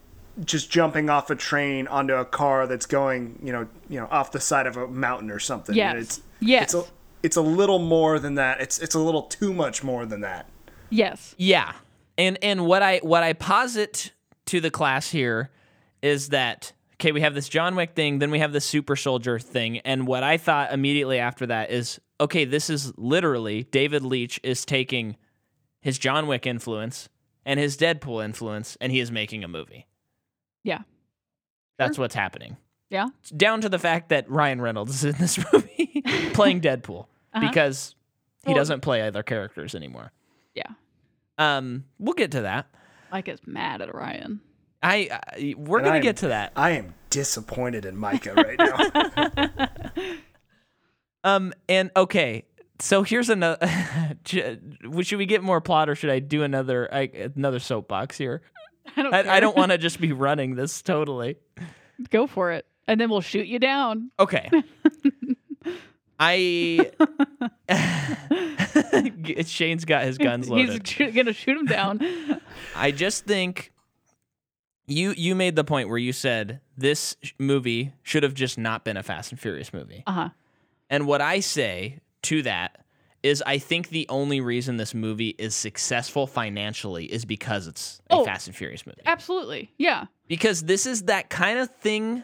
just jumping off a train onto a car that's going, you know, you know, off the side of a mountain or something. Yes. It's, Yes. It's a, it's a little more than that. It's it's a little too much more than that. Yes. Yeah. And and what I what I posit to the class here is that okay, we have this John Wick thing, then we have the super soldier thing, and what I thought immediately after that is okay, this is literally David Leitch is taking his John Wick influence and his Deadpool influence and he is making a movie. Yeah. That's what's happening. Yeah. Down to the fact that Ryan Reynolds is in this [laughs] movie [laughs] playing Deadpool Uh-huh. because he Well- doesn't play other characters anymore. Yeah. Um, we'll get to that. Mike is mad at Ryan. I, I we're And gonna I'm- get to that. I am disappointed in Micah right now. [laughs] Um, and okay, so here's another. [laughs] should we get more plot, or should I do another I, another soapbox here? I don't. I, I don't want to [laughs] just be running this totally. go for it, and then we'll shoot you down. Okay. [laughs] I Shane's got his guns He's loaded. sh- gonna shoot him down. I just think you you made the point where you said this movie should have just not been a Fast and Furious movie. Uh huh. And what I say to that is I think the only reason this movie is successful financially is because it's a Oh. Fast and Furious movie. Absolutely. Yeah. Because this is that kind of thing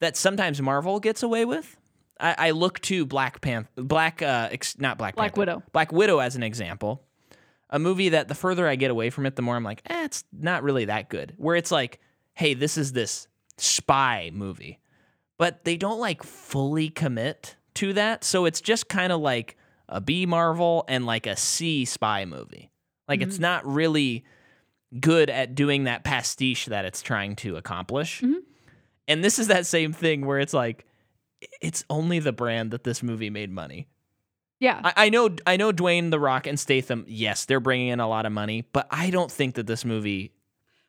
that sometimes Marvel gets away with. I, I look to Black Panther, Black, uh, ex, not Black, Black Panther, Widow. Black Widow as an example. A movie that the further I get away from it, the more I'm like, eh, it's not really that good. Where it's like, hey, this is this spy movie, but they don't like fully commit to that. So it's just kind of like a B Marvel and like a C spy movie. Like it's not really good at doing that pastiche that it's trying to accomplish. Mhm. And this is that same thing where it's like, it's only the brand that this movie made money. Yeah. I, I know, I know, Dwayne the Rock and Statham. Yes, they're bringing in a lot of money, but I don't think that this movie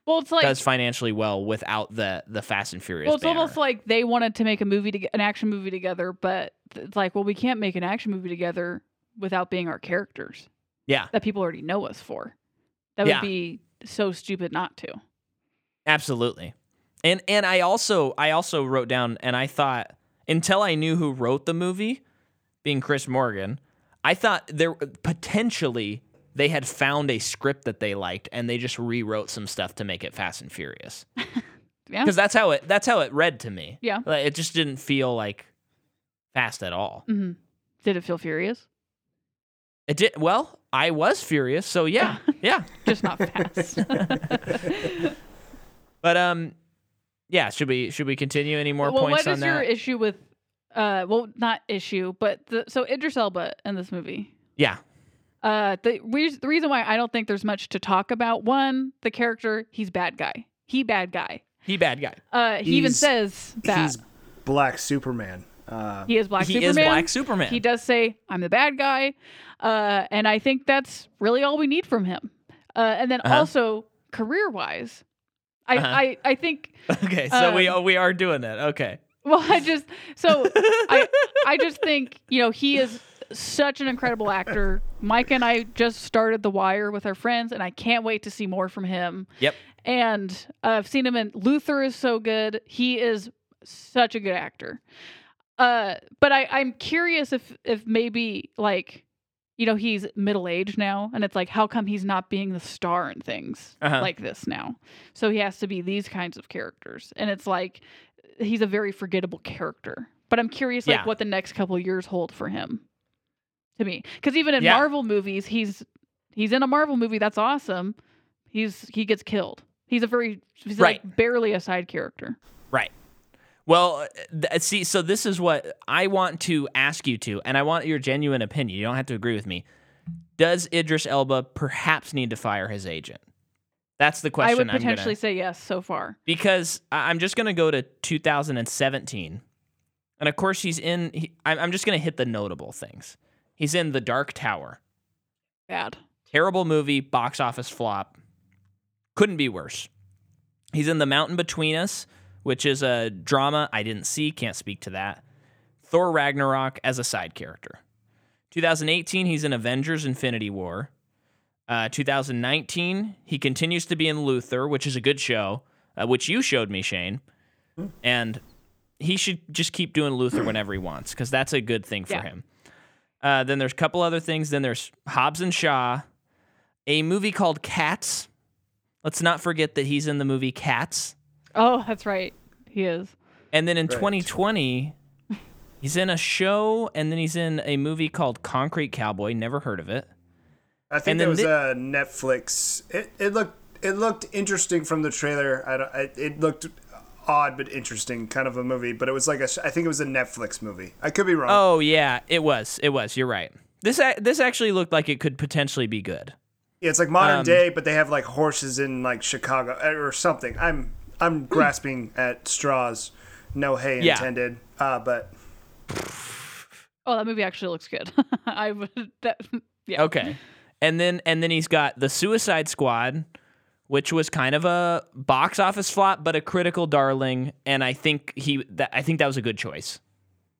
well, it's like does financially well without the the Fast and Furious. well, it's banner. almost like they wanted to make a movie to an action movie together, but it's like, well, we can't make an action movie together without being our characters yeah, that people already know us for. That would Yeah. be so stupid not to. absolutely. And and I also I also wrote down and I thought until I knew who wrote the movie, being Chris Morgan, I thought there uh, potentially they had found a script that they liked and they just rewrote some stuff to make it Fast and Furious. [laughs] Yeah. Because that's how it that's how it read to me. Yeah. Like, it just didn't feel like fast at all. hmm Did it feel furious? It did well. I was furious, so yeah, [laughs] yeah. Just not fast. [laughs] But um, yeah. Should we should we continue any more well, points what on is your that? issue with? Uh, well, not issue, but the, so Idris Elba in this movie. yeah, Uh, the re- the reason why I don't think there's much to talk about one, the character, he's bad guy. He bad guy. he bad guy. Uh, he even says that He's Black Superman. Uh, he is Black he Superman. is Black Superman. He does say, "I'm the bad guy," uh, and I think that's really all we need from him. Uh, and then Uh-huh. also career wise, I, Uh-huh. I I think [laughs] okay, so we Um, we are doing that. Okay. well I just so I I just think you know he is such an incredible actor. Mike and I just started The Wire with our friends, and I can't wait to see more from him. Yep. And uh, I've seen him in Luther is so good. He is such a good actor. Uh, but I, I'm curious if if maybe like, you know, he's middle aged now, and it's like, how come he's not being the star in things Uh-huh. like this now? So he has to be these kinds of characters, and it's like he's a very forgettable character. But I'm curious, like, Yeah. what the next couple of years hold for him. To me, because even in Yeah. Marvel movies, he's he's in a Marvel movie that's awesome. He's he gets killed. He's a very he's Right. like barely a side character. Right. Well, uh, th- see, so this is what I want to ask you to, and I want your genuine opinion. You don't have to agree with me. Does Idris Elba perhaps need to fire his agent? That's the question. I would I'm gonna- potentially say yes so far. because I'm just going to go to 2017. And of course, he's in. He, I'm I'm just going to hit the notable things. He's in The Dark Tower. Bad. Terrible movie, box office flop. Couldn't be worse. He's in The Mountain Between Us, which is a drama I didn't see, can't speak to that. Thor Ragnarok as a side character. 2018, he's in Avengers Infinity War. Uh, 2019, he continues to be in Luther, which is a good show, uh, which you showed me, Shane. And he should just keep doing Luther whenever he wants, because that's a good thing for Yeah. him. Uh, then there's a couple other things. Then there's Hobbs and Shaw, a movie called Cats. Let's not forget that he's in the movie Cats. Oh, that's right. He is. And then in Right. 2020, he's in a show, and then he's in a movie called Concrete Cowboy. Never heard of it. I think And that was thi- a Netflix. It, it looked it looked interesting from the trailer. I, don't, I it looked odd but interesting, kind of a movie. But it was like a. I think it was a Netflix movie. I could be wrong. Oh yeah, it was. It was. You're right. This this actually looked like it could potentially be good. Yeah, it's like modern Um, day, but they have like horses in like Chicago or something. I'm I'm grasping at straws. No hay Yeah. intended. Uh, but Oh, that movie actually looks good. [laughs] I would. That, yeah. Okay. And then and then he's got the Suicide Squad, which was kind of a box office flop, but a critical darling. And I think he that I think that was a good choice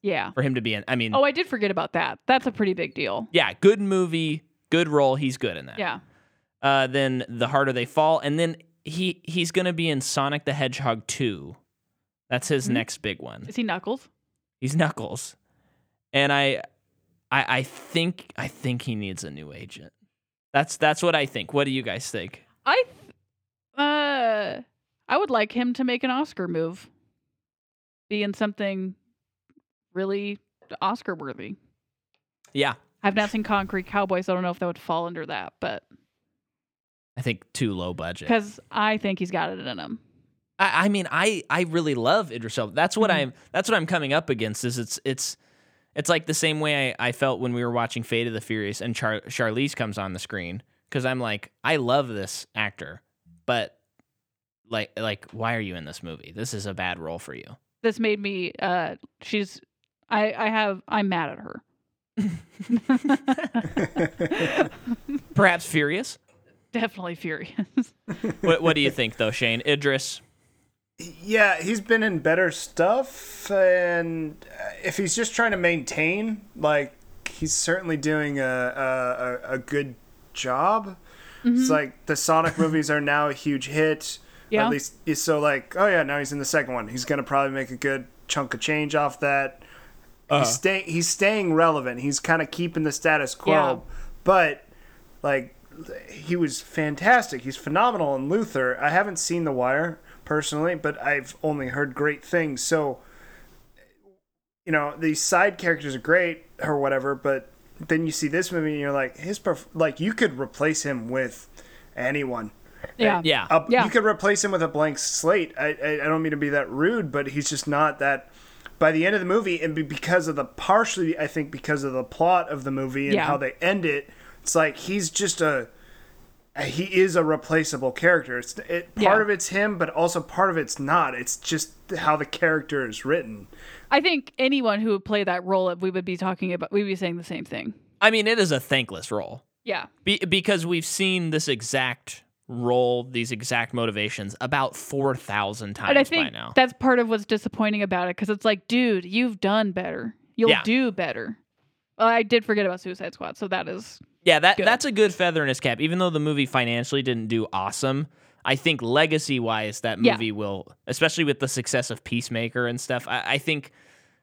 Yeah. for him to be in. I mean, Oh, I did forget about that. That's a pretty big deal. yeah, good movie, good role. He's good in that. Yeah. Uh, then the harder they fall, and then he he's gonna be in Sonic the Hedgehog two. That's his Mhm. next big one. Is he Knuckles? He's Knuckles, and I, I, I think I think he needs a new agent. That's that's what I think. What do you guys think? I. Uh, I would like him to make an Oscar move. Be in something really Oscar worthy. Yeah, I've not seen Concrete Cowboys. So I don't know if that would fall under that, but I think too low budget. because I think he's got it in him. I, I mean, I I really love Idris Elba. That's what Mhm. I'm. That's what I'm coming up against. Is it's it's it's like the same way I, I felt when we were watching Fate of the Furious and Char- Charlize comes on the screen because I'm like I love this actor, but like like why are you in this movie? This is a bad role for you. This made me. Uh, she's. I. I have. I'm mad at her. [laughs] Perhaps furious. Definitely furious. [laughs] what what do you think though, Shane? Idris. yeah, he's been in better stuff, and uh, if he's just trying to maintain, like he's certainly doing a a, a, a good job. It's mm-hmm. like the Sonic movies are now a huge hit. Yeah. At least he's so like, oh yeah, now he's in the second one. He's gonna probably make a good chunk of change off that. He's uh-huh. staying. He's staying relevant. He's kind of keeping the status quo, Yeah. but like he was fantastic. He's phenomenal in Luther. I haven't seen The Wire personally, but I've only heard great things. So you know these side characters are great or whatever, but then you see this movie and you're like his perf- like you could replace him with anyone. yeah. Yeah. A- Yeah. You could replace him with a blank slate. I, I I don't mean to be that rude, but he's just not that. By the end of the movie, and because of the partially, I think because of the plot of the movie and Yeah. how they end it, it's like he's just a. He is a replaceable character. It's it, part Yeah. of it's him, but also part of it's not. It's just how the character is written. I think anyone who would play that role, we would be talking about. We'd be saying the same thing. I mean, it is a thankless role Yeah. be, because we've seen this exact role, these exact motivations about four thousand times And I by think now. that's part of what's disappointing about it because it's like, dude, you've done better. You'll Yeah. do better. Well, I did forget about Suicide Squad, so that is Yeah, that Good. that's a good feather in his cap. Even though the movie financially didn't do awesome, I think legacy wise, that Yeah. movie will, especially with the success of Peacemaker and stuff. I, I think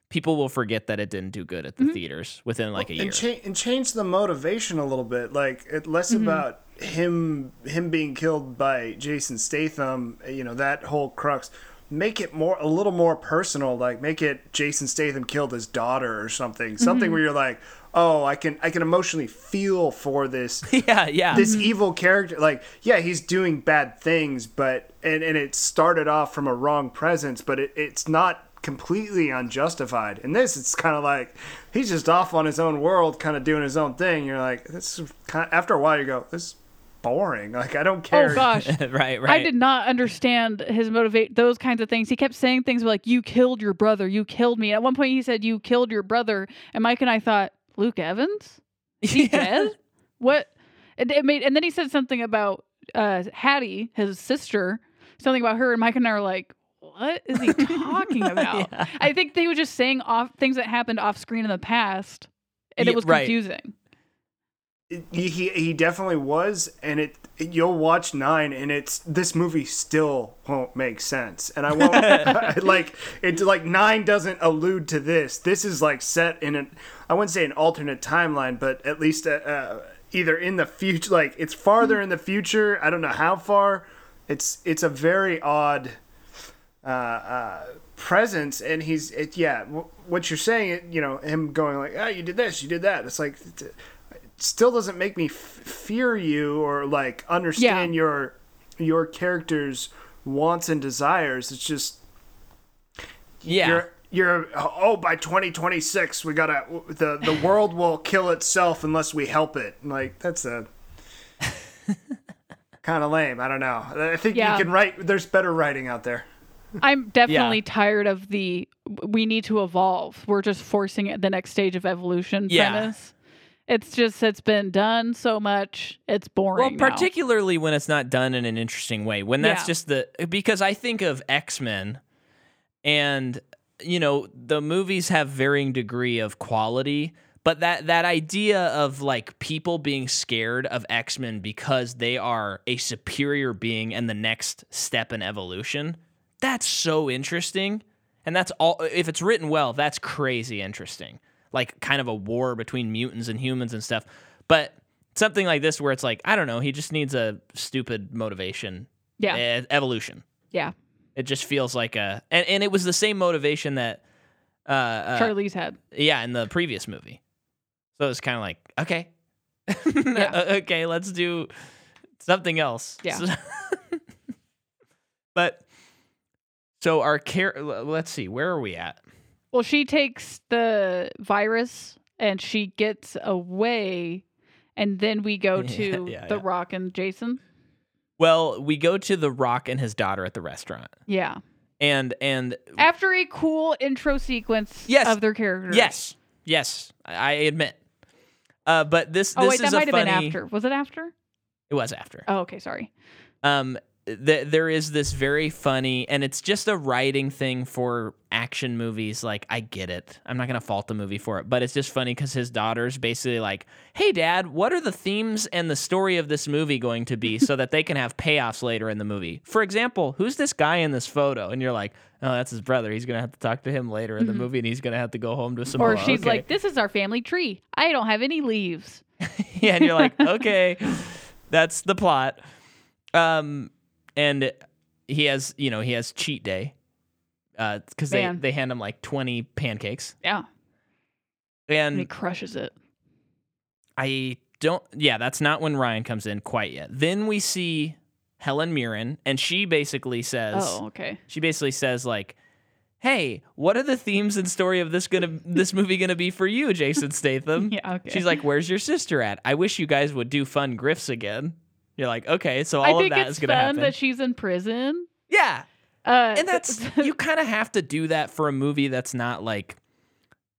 people will forget that it didn't do good at the Mm-hmm. theaters within like a year. and, cha- and change the motivation a little bit like it less Mm-hmm. about him him being killed by jason statham you know that whole crux make it more a little more personal like make it jason statham killed his daughter or something Mm-hmm. something where you're like oh i can i can emotionally feel for this [laughs] yeah, yeah. this mm-hmm. evil character like yeah he's doing bad things but and and it started off from a wrong presence but it, it's not completely unjustified in this it's kind of like he's just off on his own world kind of doing his own thing you're like this is kind of, after a while you go this boring like i don't oh, care Oh gosh. right, [laughs] right. I did not understand his motivate those kinds of things. He kept saying things like "You killed your brother. You killed me." At one point, he said, "You killed your brother," and Mike and I thought, "Luke Evans, [laughs] is he dead? What?" It, it made, and then he said something about uh, Hattie, his sister, something about her, and Mike and I were like, "What is he talking [laughs] about?" Yeah. I think they were just saying off things that happened off screen in the past, and Yeah, it was confusing. he he he definitely was and it you'll watch 9 and it's this movie still won't make sense and i won't [laughs] [laughs] like it like 9 doesn't allude to this this is like set in an i wouldn't say an alternate timeline but at least uh, uh, either in the future like it's farther in the future i don't know how far it's it's a very odd uh, uh, presence, and he's it, yeah. W- what you're saying, it, you know, him going like, "Ah, you did this, you did that." It's like it still doesn't make me f- fear you or like understand your your character's wants and desires. It's just yeah. you're you're oh by 2026 we gotta the the [laughs] world will kill itself unless we help it. Like that's a [laughs] kind of lame. I don't know. I think Yeah. you can write. There's better writing out there. I'm definitely tired of the we need to evolve. We're just forcing it the next stage of evolution Yeah. premise. It's just it's been done so much. It's Well, boring. now. particularly when it's not done in an interesting way. When that's Yeah. just the because I think of X Men, and you know the movies have varying degree of quality, but that that idea of like people being scared of X Men because they are a superior being and the next step in evolution, that's so interesting. And that's all. If it's written well, that's crazy interesting. Like kind of a war between mutants and humans and stuff. But something like this, where it's like, I don't know, he just needs a stupid motivation. Yeah. e- evolution. yeah, It just feels like a, and, and it was the same motivation that, uh, uh Charlize had. yeah, in the previous movie. So it's kind of like, okay, Yeah. [laughs] okay, let's do something else. Yeah. So- [laughs] but so our care, let's see, where are we at? Well, she takes the virus and she gets away, and then we go [laughs] to yeah, the yeah. Rock and Jason. Well, we go to The Rock and his daughter at the restaurant, Yeah. and and After a cool intro sequence Yes. of their characters. yes, yes, I admit. Uh, but this Oh this wait, is that a might have funny. been after. Was it after? It was after. Oh, okay. Sorry. um th- there is this very funny and it's just a writing thing for action movies like i get it i'm not going to fault the movie for it but it's just funny because his daughter's basically like hey dad what are the themes and the story of this movie going to be so that they can have payoffs later in the movie for example who's this guy in this photo and you're like oh that's his brother he's going to have to talk to him later in the movie and he's going to have to go home to some Mm-hmm. Or she's like, "This is our family tree. I don't have any leaves." [laughs] yeah, and you're like, [laughs] okay, that's the plot. Um, and he has, you know, he has cheat day, uh, because they Man. they hand him like twenty pancakes, Yeah, and he crushes it. I don't. Yeah, that's not when Ryan comes in quite yet. Then we see Helen Mirren, and she basically says, Oh, okay. she basically says like. Hey, what are the themes and story of this gonna this movie gonna be for you, Jason Statham? [laughs] Yeah, okay. She's like, "Where's your sister at? I wish you guys would do fun grifts again." You're like, "Okay, so all I of think that it's is gonna fun happen." that she's in prison. yeah, Uh, and that's [laughs] you kind of have to do that for a movie that's not like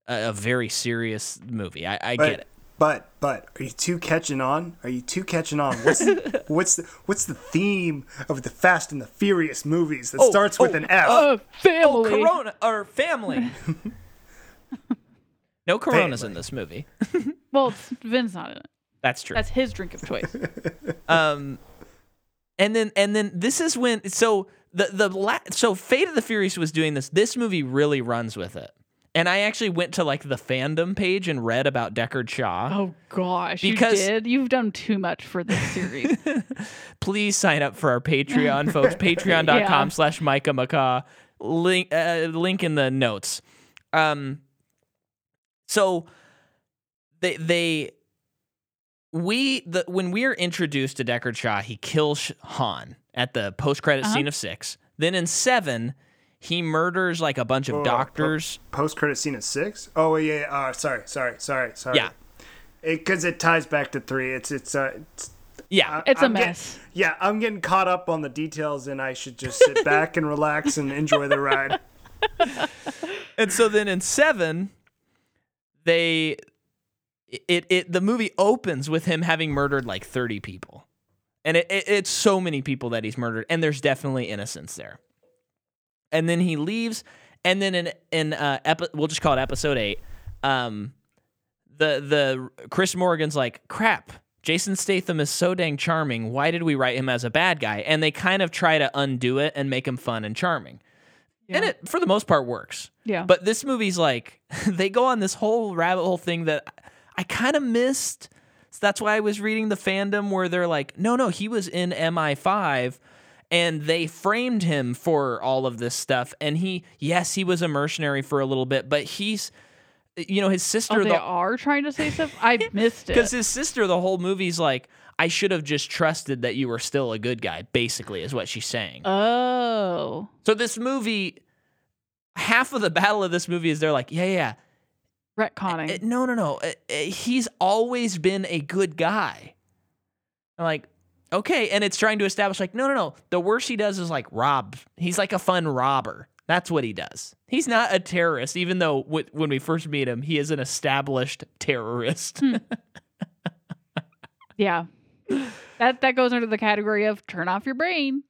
a, a very serious movie. I, I But, get it. But but are you two catching on? Are you two catching on? What's the, [laughs] what's the what's the theme of the Fast and the Furious movies that Oh, starts with oh, an F? oh, Oh. Corona or family. [laughs] No Coronas in this movie. Well, it's, Vin's not in it. That's true. That's his drink of choice. [laughs] Um, and then and then this is when so the the la- so Fate of the Furious was doing this. This movie really runs with it. And I actually went to like the fandom page and read about Deckard Shaw. oh gosh, Because- you did. You've done too much for this series. [laughs] Please sign up for our Patreon, folks. [laughs] Patreon.com Yeah. slash Micah McCaw. Link uh, link in the notes. Um so they they we the when we are introduced to Deckard Shaw, he kills Han at the post credit Uh-huh. scene of six. Then in seven, he murders like a bunch of Oh, doctors. Post credit scene of six. Oh yeah. yeah. Uh, sorry, sorry, sorry, sorry. Yeah. Because it, ties back to three. It's it's uh. It's, Yeah. It's a I'm get- mess. yeah, I'm getting caught up on the details, and I should just sit [laughs] back and relax and enjoy the ride. [laughs] And so then in seven, they it it the movie opens with him having murdered like thirty people, and it, it it's so many people that he's murdered, and there's definitely innocence there. And then he leaves, and then in in uh epi- we'll just call it episode eight. Um, the the Chris Morgan's like crap. Jason Statham is so dang charming. Why did we write him as a bad guy? And they kind of try to undo it and make him fun and charming. And it, for the most part, works. Yeah. But this movie's like [laughs] they go on this whole rabbit hole thing that I kind of missed. So that's why I was reading the fandom where they're like, no, no, he was in MI5 and they framed him for all of this stuff. And he, yes, he was a mercenary for a little bit, but he's, you know, his sister, oh, they the, are trying to say stuff. I [laughs] missed it. because his sister, the whole movie's like, I should have just trusted that you were still a good guy, basically, is what she's saying. Oh, So this movie, half of the battle of this movie is they're like, yeah, yeah, retconning. Uh, no, no, no. Uh, uh, he's always been a good guy. I'm like, okay, and it's trying to establish like, no, no, no. The worst he does is like rob. He's like a fun robber. That's what he does. He's not a terrorist, even though w- when we first meet him, he is an established terrorist. [laughs] yeah, that that goes under the category of turn off your brain.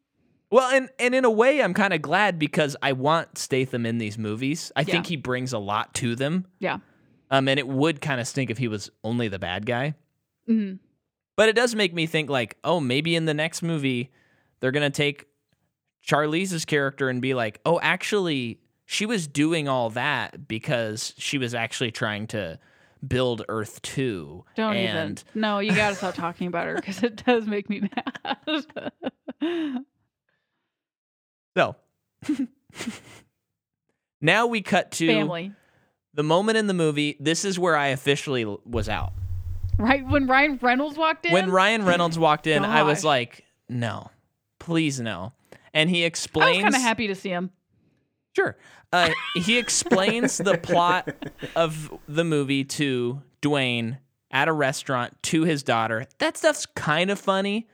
Well, and and in a way, I'm kind of glad because I want Statham in these movies. I think he brings a lot to them. Yeah. Um, and it would kind of stink if he was only the bad guy. hmm But it does make me think like, oh, maybe in the next movie they're gonna take Charlize's character and be like, oh, actually, she was doing all that because she was actually trying to build Earth Two. Don't and even. No, you gotta stop talking about her because it does make me [laughs] mad. So [laughs] now we cut to Family. The moment in the movie. This is where I officially was out. Right when Ryan Reynolds walked in. When Ryan Reynolds walked in, I was like, no, please no. And he explains. I was kind of happy to see him. Sure. Uh, he explains the plot of the movie to Dwayne at a restaurant to his daughter. That stuff's kind of funny.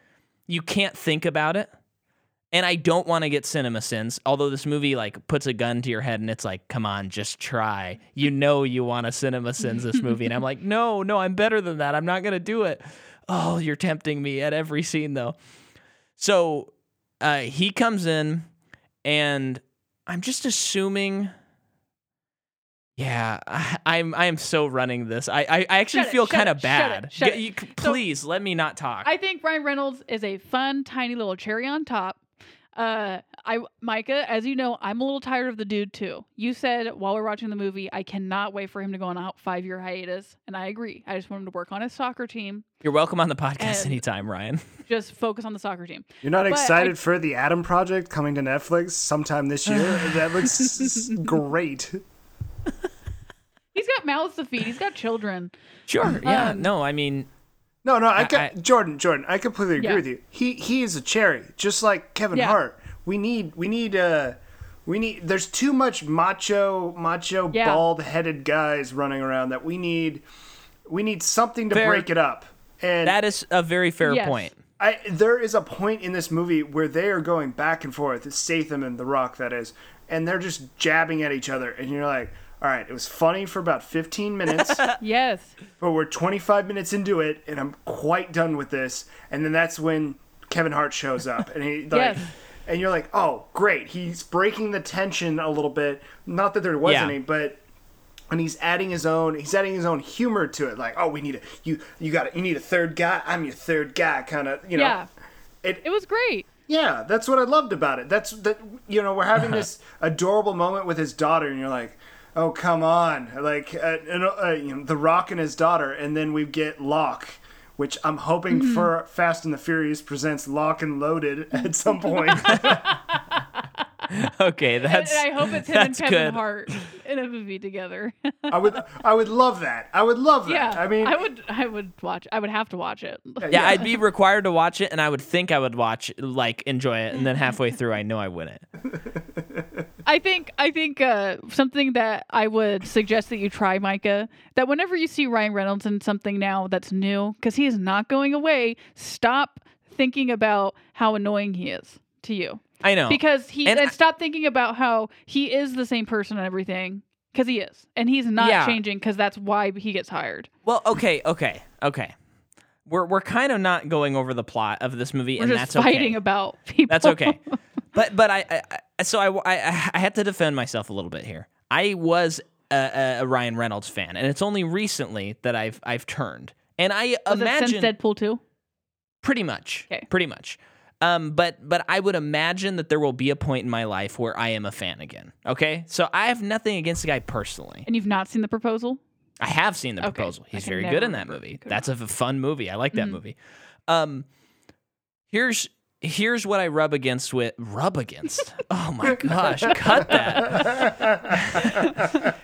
You can't think about it. And I don't want to get CinemaSins, although this movie like puts a gun to your head and it's like, come on, just try. You know you want to CinemaSins this movie. And I'm like, no, no, I'm better than that. I'm not gonna do it. Oh, you're tempting me at every scene though. So uh, he comes in and I'm just assuming. Yeah, I, I'm I am so running this. I I, I actually Shut feel kind of it, shut bad. it, shut G- you c- So- please let me not talk. I think Ryan Reynolds is a fun, tiny little cherry on top. Uh, I Micah, as you know, I'm a little tired of the dude too. You said while we're watching the movie, I cannot wait for him to go on a five year hiatus, and I agree. I just want him to work on his soccer team, You're welcome on the podcast anytime, Ryan. [laughs] just focus on the soccer team. You're not But excited I- for the Adam Project coming to Netflix sometime this year? [sighs] that looks great. [laughs] He's got mouths to feed. He's got children. Sure. Yeah. Um, no, I mean, No, no, I, I- co- I- Jordan, Jordan, I completely agree Yeah. with you. He he is a cherry, just like Kevin Yeah. Hart. We need we need uh we need there's too much macho macho Yeah. bald headed guys running around that we need we need something to Fair. break it up. And that is a very fair Yes. point. I there is a point in this movie where they are going back and forth, Statham and The Rock that is, and they're just jabbing at each other and you're like, "All right, it was funny for about 15 minutes." [laughs] Yes. but we're 25 minutes into it and I'm quite done with this. And then that's when Kevin Hart shows up and he [laughs] like Yes. and you're like, "Oh, great. He's breaking the tension a little bit. Not that there wasn't Yeah. any, but and he's adding his own he's adding his own humor to it like oh we need a you you got you need a third guy i'm your third guy kind of you know yeah. it, It was great. yeah that's what i loved about it that's that you know we're having [laughs] this adorable moment with his daughter and you're like oh come on like uh, and, uh, you know the rock and his daughter and then we get Locke which i'm hoping Mm-hmm. for fast and the furious presents Lock and loaded [laughs] at some point [laughs] Okay, that's and I hope it's him and Kevin good. Hart in a movie together. [laughs] i would i would love that i would love that yeah. i mean I would I would watch I would have to watch it. Yeah, I'd be required to watch it, and I would think I would watch, like, enjoy it, and then halfway through, I know I wouldn't. I think I think uh, something that I would suggest that you try, Micah, that whenever you see Ryan Reynolds in something now that's new, because he is not going away, stop thinking about how annoying he is to you. I know. Because he And and, stop thinking about how he is the same person and everything. Because he is, and he's not Yeah. changing. Because that's why he gets hired. well, okay, okay, okay. We're we're kind of not going over the plot of this movie, We're and just that's fighting okay. about [laughs] people. That's okay. But but I, I, I so I, I I had to defend myself a little bit here. I was a, a, a Ryan Reynolds fan, and it's only recently that I've I've turned. And I Was it imagine since Deadpool two? Pretty much. Okay. Pretty much. Um, but but I would imagine that there will be a point in my life where I am a fan again. Okay, so I have nothing against the guy personally. And you've not seen the proposal? I have seen the Okay. proposal. He's very good in that movie. That's a fun movie. I like that Mhm. movie. Um, here's here's what I rub against with rub against. [laughs] Oh my gosh, cut that.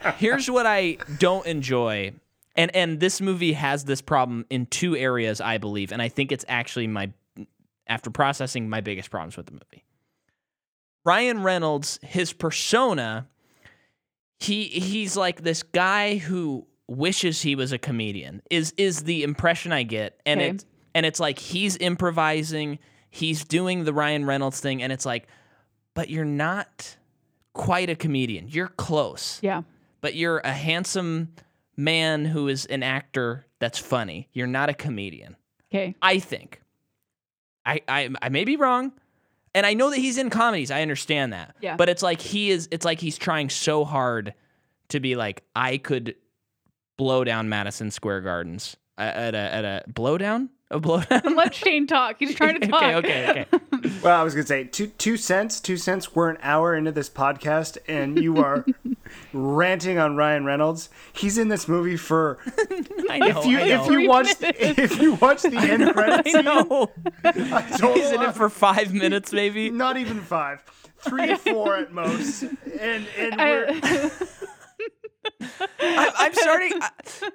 [laughs] here's what I don't enjoy. And and this movie has this problem in two areas, I believe, and I think it's actually my after processing my biggest problems with the movie. Ryan Reynolds, his persona, he he's like this guy who wishes he was a comedian. Is is the impression I get. And Okay. it and it's like he's improvising, he's doing the Ryan Reynolds thing and it's like but you're not quite a comedian. You're close Yeah. but you're a handsome man who is an actor that's funny. You're not a comedian. Okay. I think. I I, I may be wrong. And I know that he's in comedies. I understand that. Yeah. But it's like he is it's like he's trying so hard to be like I could blow down Madison Square Gardens uh, at a at a blowdown? A blowdown? [laughs] Let Shane talk. He's trying to [laughs] talk. okay, okay, okay. [laughs] Well, I was gonna say two two cents. Two cents. We're an hour into this podcast, and you are ranting on Ryan Reynolds. He's in this movie for I know. if you I know. if you watch minutes. if you watch the end credits, I know. I told He's in it for five minutes, maybe. not even five, three to four at most, and and we're [laughs] I, I'm starting. I,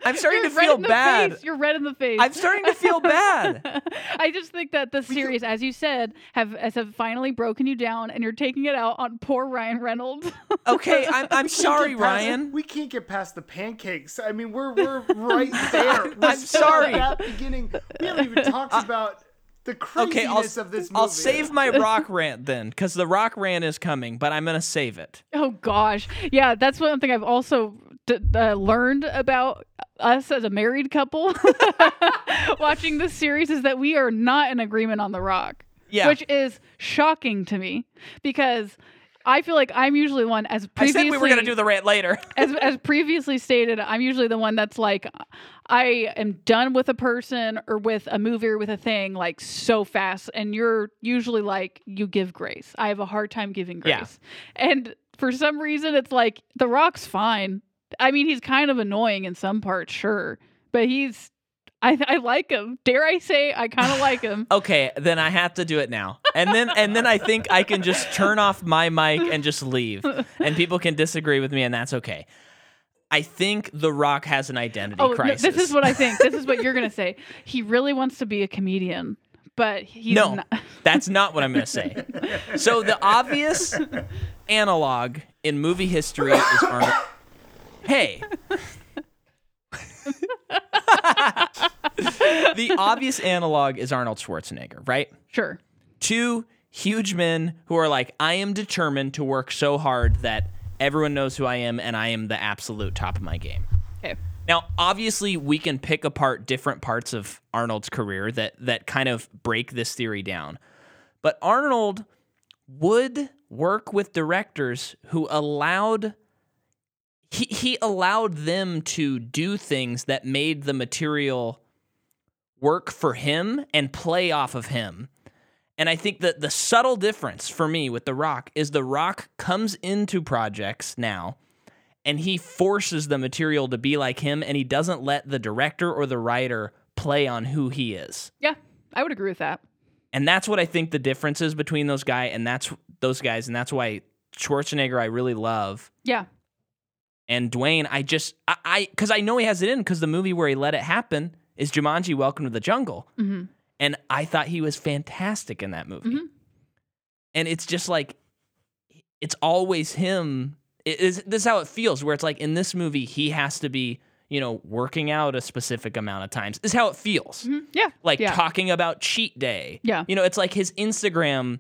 I'm starting You're to feel bad. Face. You're red in the face. I'm starting to feel bad. [laughs] I just think that the series, as you said, have has have finally broken you down, and you're taking it out on poor Ryan Reynolds. Okay, I'm, [laughs] I'm sorry, past- Ryan. We can't get past the pancakes. I mean, we're we're right there. We're I'm sorry. At that beginning, we haven't even uh, talked uh, about the craziness Okay, I'll, of this movie. I'll save my rock rant then, because the rock rant is coming, but I'm gonna save it. oh gosh, yeah, that's one thing I've also d- uh, learned about us as a married couple [laughs] watching this series is that we are not in agreement on The Rock. Yeah. which is shocking to me because. I feel like I'm usually one as I previously said we were gonna do the rant later. [laughs] as as previously stated, I'm usually the one that's like, I am done with a person or with a movie or with a thing like so fast, and you're usually like, you give grace. I have a hard time giving Yeah. grace, and for some reason, it's like The Rock's fine. I mean, he's kind of annoying in some parts, sure, but he's. I, I like him. Dare I say, I kind of like him. [laughs] Okay, then I have to do it now, and then and then I think I can just turn off my mic and just leave, and people can disagree with me, and that's okay. I think The Rock has an identity Oh, no, crisis. this is what I think. This is what you're gonna say. He really wants to be a comedian, but he's no, not. [laughs] that's not what I'm going to say. So the obvious analog in movie history is Arnold. Hey. the obvious analog is Arnold Schwarzenegger, right? Sure. Two huge men who are like, I am determined to work so hard that everyone knows who I am and I am the absolute top of my game. Okay. Now, obviously, we can pick apart different parts of Arnold's career that that kind of break this theory down. But Arnold would work with directors who allowed he he allowed them to do things that made the material work for him and play off of him. And I think that the subtle difference for me with The Rock is The Rock comes into projects now and he forces the material to be like him and he doesn't let the director or the writer play on who he is. Yeah, I would agree with that. And that's what I think the difference is between those guys and that's those guys and that's why Schwarzenegger I really love Yeah. And Dwayne I just I, I cuz I know he has it in cuz the movie where he let it happen is Jumanji Welcome to the Jungle. hmm And I thought he was fantastic in that movie. Mhm. And it's just like it's always him. It is this is how it feels where it's like in this movie he has to be, you know, working out a specific amount of times. This is how it feels. hmm Yeah. Like yeah. talking about cheat day. Yeah. You know, it's like his Instagram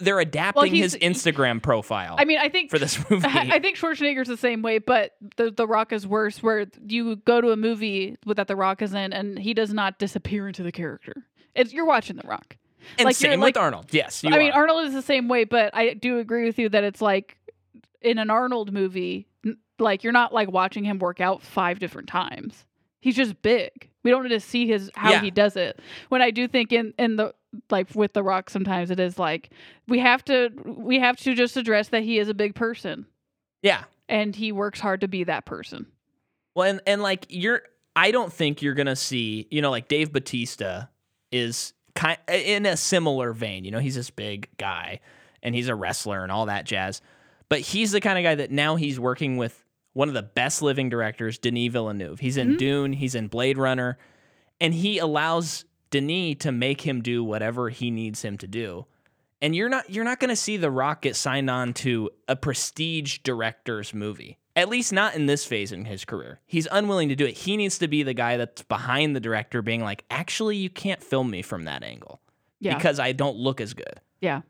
they're adapting he's- his Instagram profile I mean, I think for this [laughs] movie. I think Schwarzenegger's the same way, but the The Rock is worse. Where you go to a movie with that The Rock is in, and he does not disappear into the character. It's you're watching The Rock. and like, same like- with Arnold. Yes, you I mean. Arnold is the same way, but I do agree with you that it's like in an Arnold movie, like you're not like watching him work out five different times. He's just big. We don't need to see his how Yeah. he does it. When I do think in in the like with the Rock, sometimes it is like we have to we have to just address that he is a big person yeah. and he works hard to be that person. Well, and, and like you're, I don't think you're gonna see, you know, like Dave Batista is kind in a similar vein. You know, he's this big guy, and he's a wrestler and all that jazz. But he's the kind of guy that now he's working with one of the best living directors, Denis Villeneuve. He's in Mhm. Dune, he's in Blade Runner, and he allows Denis to make him do whatever he needs him to do. And you're not you're not going to see The Rock get signed on to a prestige director's movie. At least not in this phase in his career. He's unwilling to do it. He needs to be the guy that's behind the director being like, "Actually, you can't film me from that angle Yeah. because I don't look as good." yeah.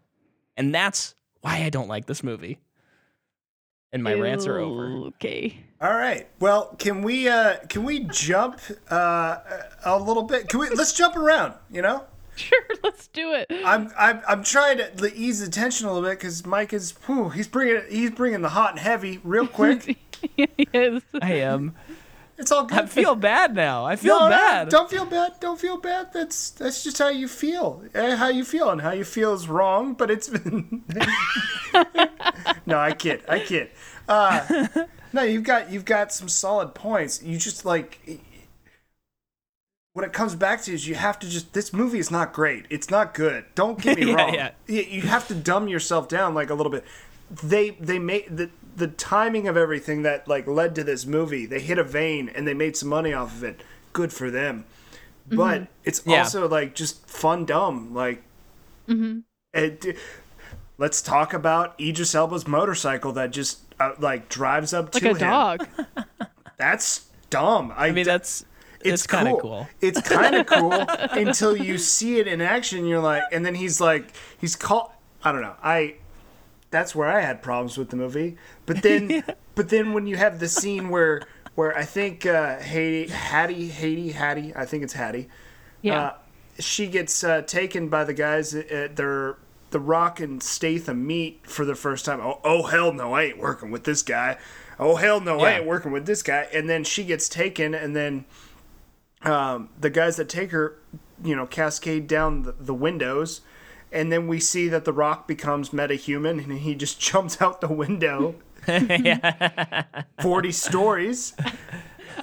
And that's why I don't like this movie. And my rants are over. Okay. All right. Well, can we uh can we jump uh a little bit? Can we let's jump around, you know? [laughs] Sure, let's do it. I'm I'm I'm trying to ease the tension a little bit cuz Mike is whew, he's bringing he's bringing the hot and heavy real quick. [laughs] yes. I am. It's all good. I feel bad now. I feel No, no, bad. don't feel bad. Don't feel bad. That's that's just how you feel. Eh, How you feel and how you feel is wrong, but it's [laughs] No, I kid. I kid. Uh, no, you've got you've got some solid points. You just like what it comes back to is you have to just this movie is not great. It's not good. Don't get [laughs] me Yeah, wrong. yeah. You, you have to dumb yourself down like a little bit. They they made the the timing of everything that like led to this movie. They hit a vein and they made some money off of it. Good for them. But it's Yeah. also like just fun dumb. Like it, let's talk about Idris Elba's motorcycle that just uh, like drives up Like to a him. dog. [laughs] That's dumb. I, I mean, that's it's, kind of cool. It's kind of cool until you see it in action. You're like, and then he's like, he's called. I don't know. I. That's where I had problems with the movie. But [laughs] then, but then when you have the scene where where I think uh, Hattie, Hattie, Hattie, Hattie, I think it's Hattie. Yeah. Uh, she gets uh, taken by the guys at their the Rock and Statham meet for the first time. Oh, oh hell no, I ain't working with this guy. Oh hell no, I ain't working with this guy. And then she gets taken, and then um, the guys that take her, you know, cascade down the, the windows. And then we see that the Rock becomes metahuman, and he just [laughs] jumps out the window. [laughs] 40 stories.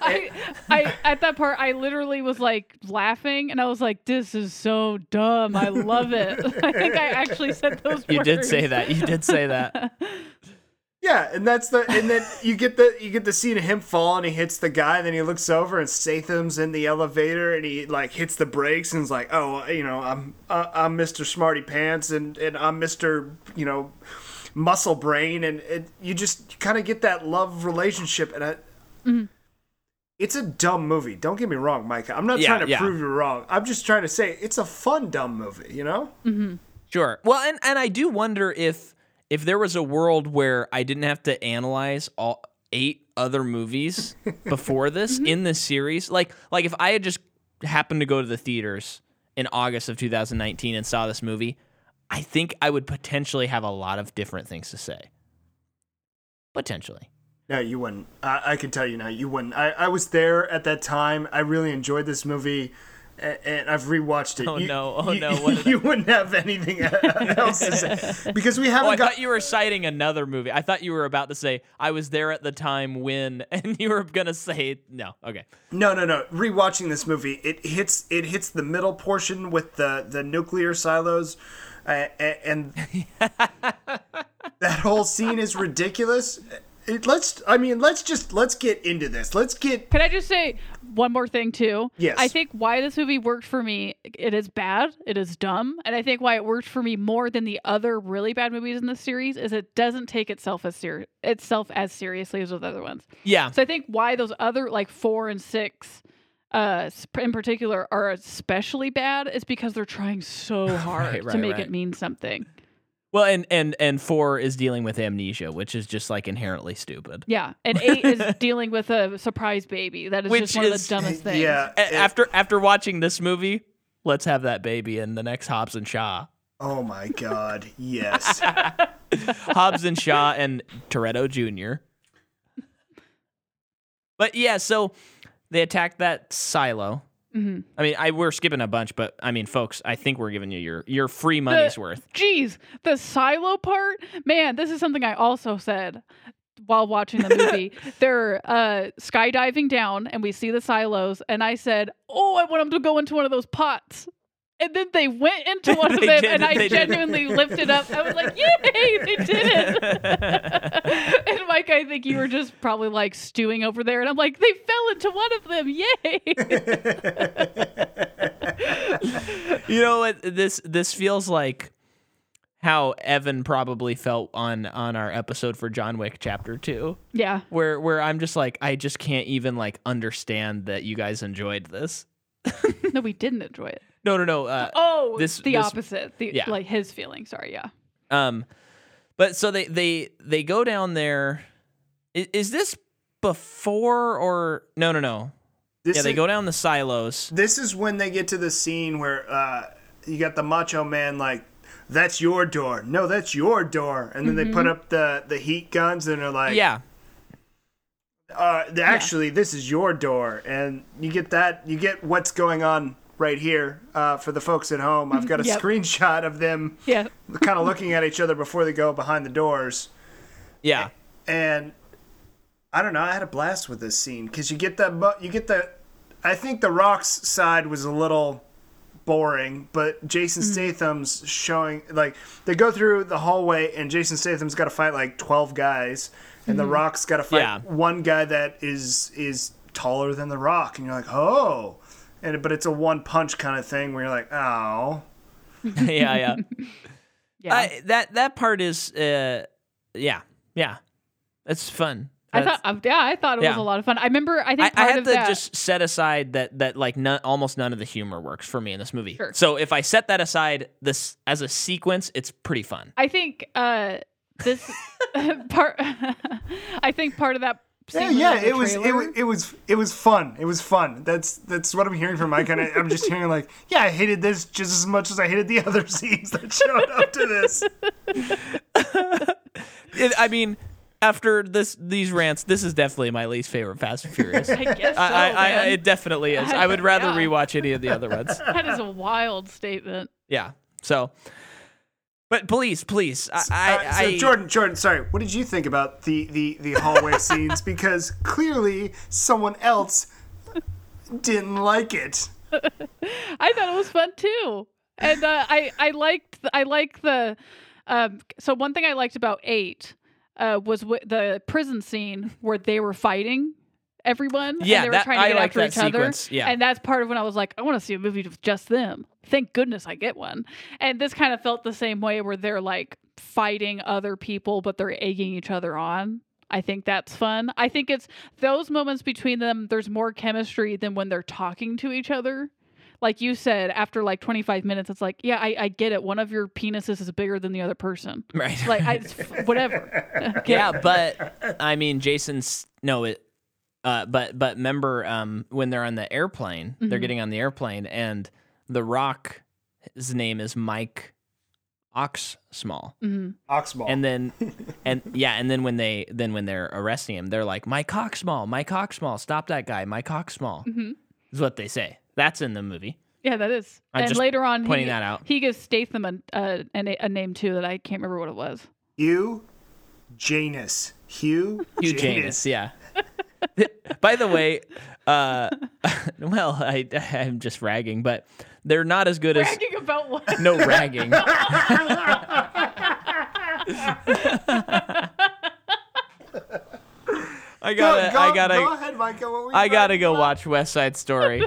I, I at that part I literally was like laughing and I was like, This is so dumb. I love it. [laughs] I think I actually said those words. You words. did say that. You did say that. Yeah, and that's the and then you get the you get the scene of him falling. He hits the guy, then he looks over and Statham's in the elevator, and he like hits the brakes and is like, "Oh, you know, I'm uh, I'm Mr. Smarty Pants, and and I'm Mr. You know, Muscle Brain," and it, you just kind of get that love relationship, and I, it's a dumb movie. Don't get me wrong, Mike. I'm not Yeah, trying to yeah. prove you wrong. I'm just trying to say it's a fun dumb movie. You know? Sure. Well, and and I do wonder if if there was a world where I didn't have to analyze all eight other movies [laughs] before this mm-hmm. in this series, like like if I had just happened to go to the theaters in August of 2019 and saw this movie, I think I would potentially have a lot of different things to say. Potentially. No, you wouldn't. I, I can tell you now, you wouldn't. I, I was there at that time. I really enjoyed this movie, and, I've rewatched it. Oh, You- no. Oh, you, no. [laughs] You wouldn't have anything [laughs] else to say because we Oh, haven't I got. thought you were citing another movie. I thought you were about to say I was there at the time when, [laughs] and you were gonna say no. Okay. No, no, no. Rewatching this movie, it hits it hits the middle portion with the the nuclear silos, uh, and that whole scene is ridiculous. It, let's. I mean, let's just let's get into this. Let's get. Can I just say one more thing too? Yes. I think why this movie worked for me, it is bad, it is dumb, and I think why it worked for me more than the other really bad movies in this series is it doesn't take itself as ser- itself as seriously as those other ones. Yeah. So I think why those other like four and six, uh, in particular, are especially bad is because they're trying so [laughs] hard Right, to make right. it mean something. Well, and and and four is dealing with amnesia, which is just like inherently stupid. Yeah, and eight is [laughs] dealing with a surprise baby. That is Which just one of the dumbest things. Yeah. A- it- after after watching this movie, let's have that baby in the next Hobbs and Shaw. oh my God. Yes. [laughs] Hobbs and Shaw and Toretto Jr. But yeah, so they attacked that silo. Mhm. I mean, I we're skipping a bunch, but I mean, folks, I think we're giving you your your free money's worth. Jeez, the silo part, man, this is something I also said while watching the movie. [laughs] They're uh, skydiving down, and we see the silos, and I said, "Oh, I want them to go into one of those pots." And then they went into [laughs] one of them, did, and I did. genuinely lifted up. I was like, "Yay, they did it!" [laughs] and Mike, I think you were just probably like stewing over there, and I'm like, "They fell into one of them, yay!" [laughs] You know what? This this feels like how Evan probably felt on on our episode for John Wick Chapter Two, yeah, where where I'm just like, I just can't even like understand that you guys enjoyed this. no, we didn't enjoy it. No, no, no. Uh, Oh, this- the this- opposite. The yeah. like his feeling. Sorry, yeah. Um, but so they they they go down there. Is, is this before or no no no? This Yeah, they is- go down the silos. This is when they get to the scene where uh, you got the Macho Man like, "That's your door." No, that's your door. And then they put up the the heat guns and they're like, Yeah, uh, th- actually, this is your door." And you get that. You get what's going on right here uh, for the folks at home. I've mm-hmm. got a Yep. screenshot of them [laughs] Yeah. kind of looking at each other before they go behind the doors. yeah, and I don't know. I had a blast with this scene because you get that. You get the. I think the Rock's side was a little boring, but Jason mm-hmm. Statham's showing like they go through the hallway and Jason Statham's got to fight like twelve guys, and the mm-hmm. Rock's got to fight Yeah. one guy that is is taller than the Rock, and you're like, oh, and but it's a one punch kind of thing where you're like, oh. [laughs] yeah, yeah. [laughs] Yeah. I, that that part is, uh, yeah, yeah. That's fun. I thought, uh, yeah, I thought it was a lot of fun. I remember, I I, think I part have of to that. just set aside that that like none, almost none of the humor works for me in this movie. Sure. So if I set that aside, this as a sequence, it's pretty fun. I think uh, this [laughs] part. I think part of that. Yeah, yeah, it was, it was, it was, it was fun. It was fun. That's that's what I'm hearing from Mike, and I, I'm just hearing like, yeah, I hated this just as much as I hated the other [laughs] scenes that showed up to this. [laughs] It, I mean, after this these rants, this is definitely my least favorite Fast and Furious. [laughs] I guess so, I, I, I, it definitely is. I would rather Yeah. rewatch any of the other ones. that is a wild statement. Yeah. So, but please, please, I, Uh, I, so I Jordan, Jordan, sorry, what did you think about the the the hallway [laughs] scenes? Because clearly someone else didn't like it. [laughs] I thought it was fun too, and uh, I I liked I like the. Um, so one thing I liked about eight uh, was w- the prison scene where they were fighting everyone. Yeah, and they were that- trying to I get like after that each other. sequence, yeah. and that's part of when I was like, I want to see a movie with just them. Thank goodness I get one. And this kind of felt the same way where they're like fighting other people, but they're egging each other on. I think that's fun. I think it's those moments between them. There's more chemistry than when they're talking to each other. Like you said, after like 25 minutes, it's like, yeah, I, I get it. One of your penises is bigger than the other person. right. Like, I, whatever. [laughs] Yeah, [laughs] but I mean, Jason's no it. Uh, but but remember um, when they're on the airplane, they're Mhm. getting on the airplane, and the Rock, his name is Mike Ox Small. Oxball. And then, [laughs] and yeah, and then when they then when they're arresting him, they're like, "Mike cock small, my cock small, stop that guy, Mike cock small." Mm-hmm. Is what they say. That's in the movie. Yeah, that is. I'm and just later on, pointing he, that out. he gives Statham a, a, a, a name too that I can't remember what it was. Hugh Janus. Hugh. Hugh Janus, yeah. By the way, uh, [laughs] well, I I'm just ragging, but they're not as good as Bragging about what? no ragging. I gotta, go, I gotta, Go ahead, Micah. What were you I gotta go about? watch West Side Story.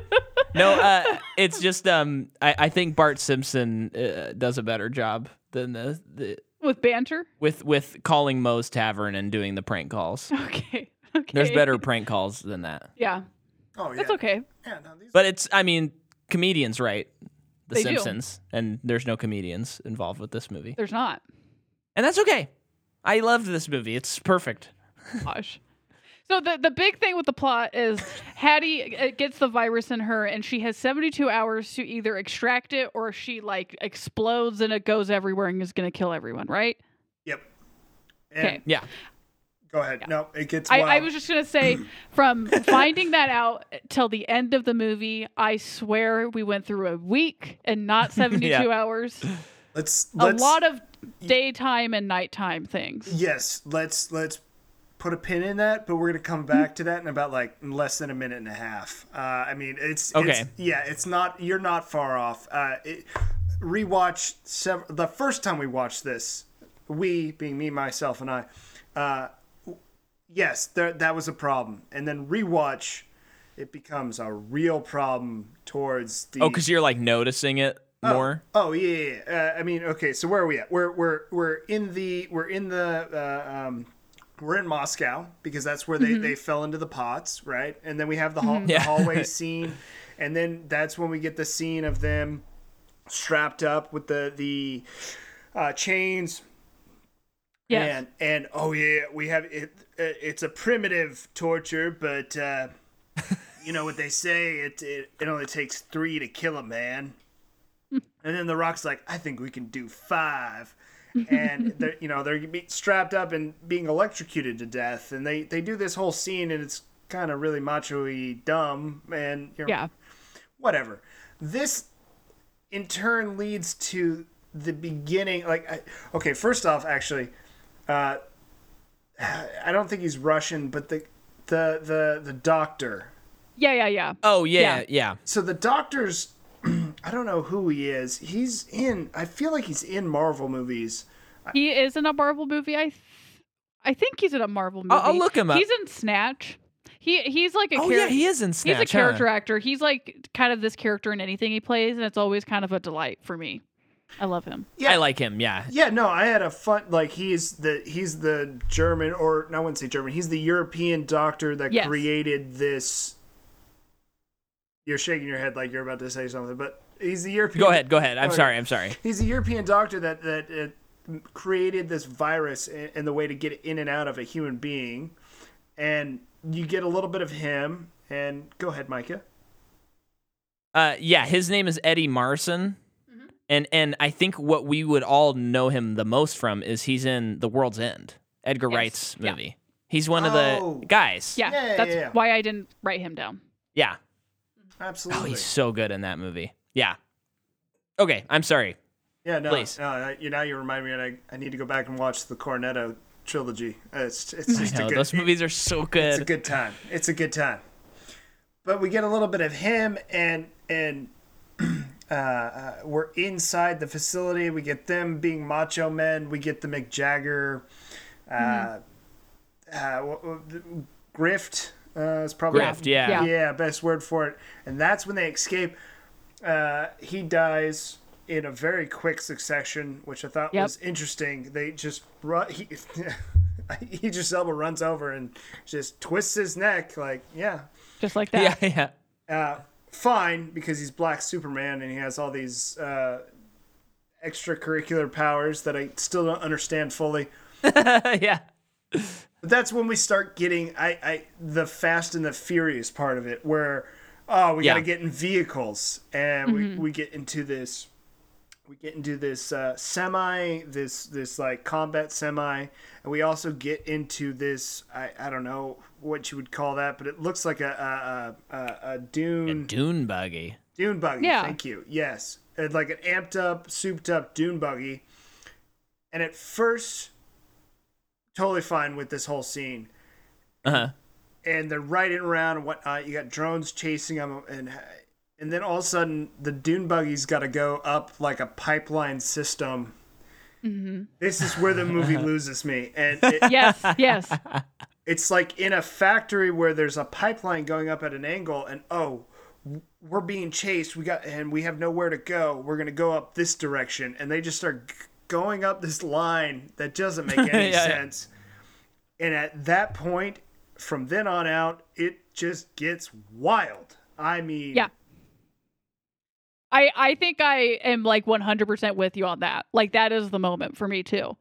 no, uh, it's just um, I, I think Bart Simpson uh, does a better job than the, the With banter? with with calling Moe's Tavern and doing the prank calls. Okay. [laughs] Okay. There's better prank calls than that. Yeah, Oh yeah. that's okay. Yeah, no, these- But it's, I mean, comedians, right? The They do. Simpsons, and there's no comedians involved with this movie, There's not. and that's okay. I loved this movie. It's perfect. Gosh. So the the big thing with the plot is Hattie uh, gets the virus in her, and she has 72 hours to either extract it or she like explodes and it goes everywhere and is going to kill everyone. Right? Yep. And Okay. Yeah. Go ahead. No, it gets. I, wild. I was just gonna say, [clears throat] from finding that out till the end of the movie, I swear we went through a week and not [laughs] 72 Yeah. hours. Let's. A let's lot of daytime and nighttime things. Yes. Let's let's put a pin in that, but we're gonna come back to that in about like less than a minute and a half. Uh, I mean, it's Okay. It's, yeah, it's not. You're not far off. Uh, it, rewatch sev- the first time we watched this. We being me, myself, and I. Uh, yes, there, that was a problem, and then rewatch. It becomes a real problem towards the. Oh, because you're like noticing it more. Oh yeah, yeah, yeah. Uh, I mean, okay. So where are we at? We're we're we're in the we're in the uh, um, we're in Moscow because that's where they, they fell into the pots, right? And then we have the, hall, the Yeah. hallway [laughs] scene, and then that's when we get the scene of them strapped up with the the uh, chains. Yes. And and oh yeah, we have it. It's a primitive torture, but uh, [laughs] you know what they say. It, it it only takes three to kill a man. [laughs] And then the Rock's like, I think we can do five. [laughs] And they're you know they're strapped up and being electrocuted to death, and they they do this whole scene, and it's kind of really macho-y dumb, and you know, Yeah. whatever. This in turn leads to the beginning. Like, I, okay, first off, actually, uh, [sighs] I don't think he's Russian, but the the the the doctor. Yeah. Yeah. Yeah. Oh yeah, Yeah. yeah. So the doctor's. [clears throat] I don't know who he is. He's in. I feel like he's in Marvel movies. He is in a Marvel movie. I, th- I think he's in a Marvel movie. I'll- I'll look him up. He's in Snatch. He he's like a Oh char- yeah, he is in Snatch. he's a huh? character actor. He's like kind of this character in anything he plays, and it's always kind of a delight for me. I love him. Yeah. I like him. Yeah. Yeah, no, I had a fun like he's the he's the German or no, I wouldn't say German. He's the European doctor that Yes. created this. You're shaking your head like you're about to say something, but he's the European. Go ahead. Go ahead. I'm Okay. sorry. I'm sorry. He's a European doctor that that uh, created this virus and, and the way to get it in and out of a human being, and you get a little bit of him. And go ahead, Micah. Uh, yeah, his name is Eddie Marsan, and and I think what we would all know him the most from is he's in The World's End, Edgar Yes. Wright's Yeah. movie. He's one of Oh. the guys. Yeah, Yeah, yeah, that's yeah. why I didn't write him down. Yeah. Absolutely. Oh, he's so good in that movie. Yeah. Okay, I'm sorry. Yeah, no, Please. no. You now you remind me, and I, I need to go back and watch the Cornetto trilogy. It's it's I just know a good. those movies are so good. It's a good time. It's a good time. But we get a little bit of him, and and [clears throat] uh, uh, we're inside the facility. We get them being macho men. We get the McJagger. Uh, uh, what- what- grift uh, is probably Grift, yeah. Yeah. yeah, best word for it. And that's when they escape. Uh, he dies in a very quick succession, which I thought Yep. was interesting. They just run. [laughs] He, just Elba runs over and just twists his neck. Like, yeah, Just like [laughs] Yeah, that. yeah. uh, fine because he's Black Superman and he has all these uh, extracurricular powers that I still don't understand fully. [laughs] yeah. But that's when we start getting I, I the fast and the furious part of it where oh we Yeah. gotta get in vehicles and we, we get into this we get into this uh, semi, this this like combat semi, and we also get into this. I, I don't know what you would call that, but it looks like a a, a, a dune Dune buggy. dune buggy. Yeah. Thank you. Yes, it's like an amped up, souped up dune buggy. And at first, totally fine with this whole scene. Uh huh. and they're riding around and whatnot. You got drones chasing them, and and then all of a sudden the dune buggy's got to go up like a pipeline system. This is where the movie [laughs] loses me, and it, Yes, yes. It's like in a factory where there's a pipeline going up at an angle, and oh, we're being chased. We got and we have nowhere to go. We're gonna go up this direction, and they just start g- going up this line that doesn't make [laughs] any Yeah. sense. And at that point, from then on out, it just gets wild. I mean, Yeah. I I think I am like 100% with you on that. Like that is the moment for me too.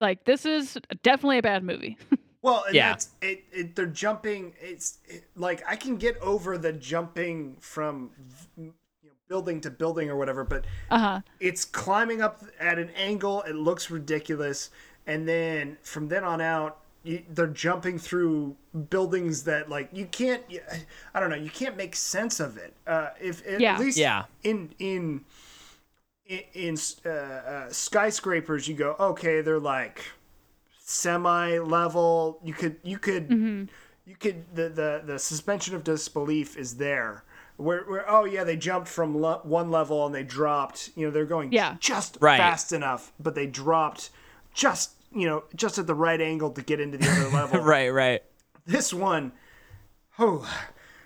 Like this is definitely a bad movie. [laughs] Well, and Yeah. that's it, it. They're jumping. It's it, like I can get over the jumping from you know, building to building or whatever, but Uh-huh. it's climbing up at an angle. It looks ridiculous, and then from then on out, you, they're jumping through buildings that like you can't. you- I don't know. You can't make sense of it. Uh, if at Yeah. least Yeah. in in in, in uh, uh, skyscrapers, you go okay. They're like semi level. You could you could you could the, the the suspension of disbelief is there. Where, where oh yeah they jumped from lo- one level and they dropped you know they're going Yeah. just Right. fast enough but they dropped just you know just at the right angle to get into the other [laughs] level Right, right. this one oh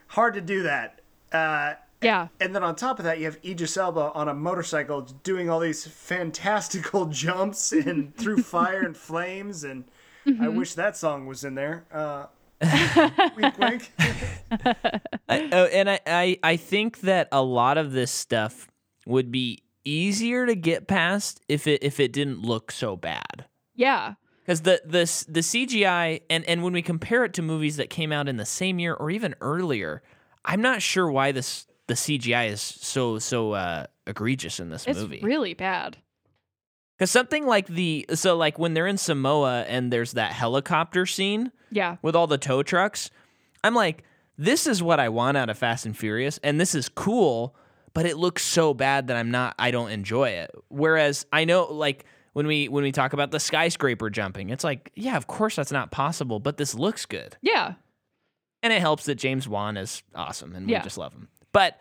hard to do that uh, Yeah. and then on top of that, you have Idris Elba on a motorcycle doing all these fantastical [laughs] jumps and through fire and flames. And I wish that song was in there. Uh, [laughs] wink, wink. I, oh, and I, I, I think that a lot of this stuff would be easier to get past if it if it didn't look so bad. Yeah. Because the the the CGI and and when we compare it to movies that came out in the same year or even earlier, I'm not sure why this the CGI is so so uh, egregious in this movie. It's movie. really bad. Because something like the so like when they're in Samoa and there's that helicopter scene Yeah. with all the tow trucks, I'm like, this is what I want out of Fast and Furious, and this is cool, but it looks so bad that I'm not I don't enjoy it. Whereas I know like when we when we talk about the skyscraper jumping, it's like, yeah, of course that's not possible, but this looks good. Yeah. And it helps that James Wan is awesome and Yeah. we just love him. But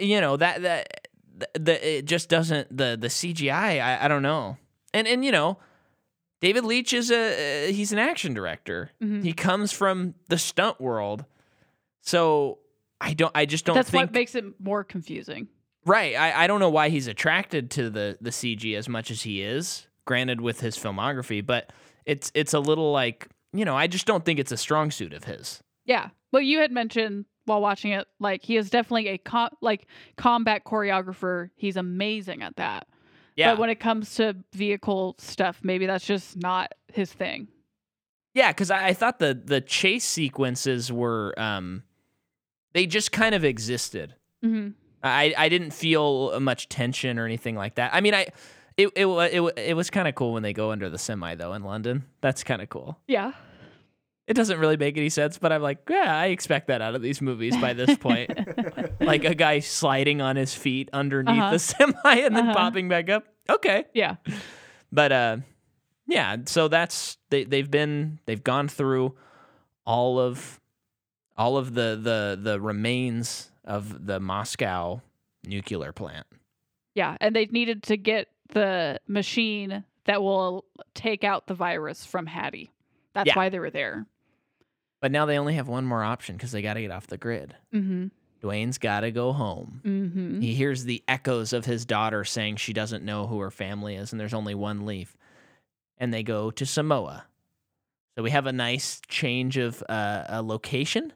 you know, that that the, it just doesn't the the CGI, I, I don't know. And and you know, David Leitch is a uh, he's an action director. Mhm. He comes from the stunt world. So I don't I just don't That's think what makes it more confusing. Right. I, I don't know why he's attracted to the the CG as much as he is. Granted, with his filmography, but it's it's a little like you know I just don't think it's a strong suit of his. Yeah. Well, you had mentioned while watching it, like he is definitely a com- like combat choreographer. He's amazing at that. Yeah. But when it comes to vehicle stuff, maybe that's just not his thing. yeah, because I, I thought the the chase sequences were um they just kind of existed. hmm I I didn't feel much tension or anything like that. I mean I. It, it, it, it was kind of cool when they go under the semi though in London. That's kind of cool. Yeah. It doesn't really make any sense, but I'm like, yeah, I expect that out of these movies by this point. [laughs] like a guy sliding on his feet underneath Uh-huh. the semi and then Uh-huh. popping back up. Okay. Yeah. But uh yeah, so that's they they've been they've gone through all of all of the the the remains of the Moscow nuclear plant. Yeah. And they needed to get the machine that will take out the virus from Hattie. That's Yeah. why they were there. But now they only have one more option cuz they got to get off the grid. Mm-hmm. Dwayne's got to go home. Mm-hmm. He hears the echoes of his daughter saying she doesn't know who her family is and there's only one leaf. And they go to Samoa. So we have a nice change of uh, a location.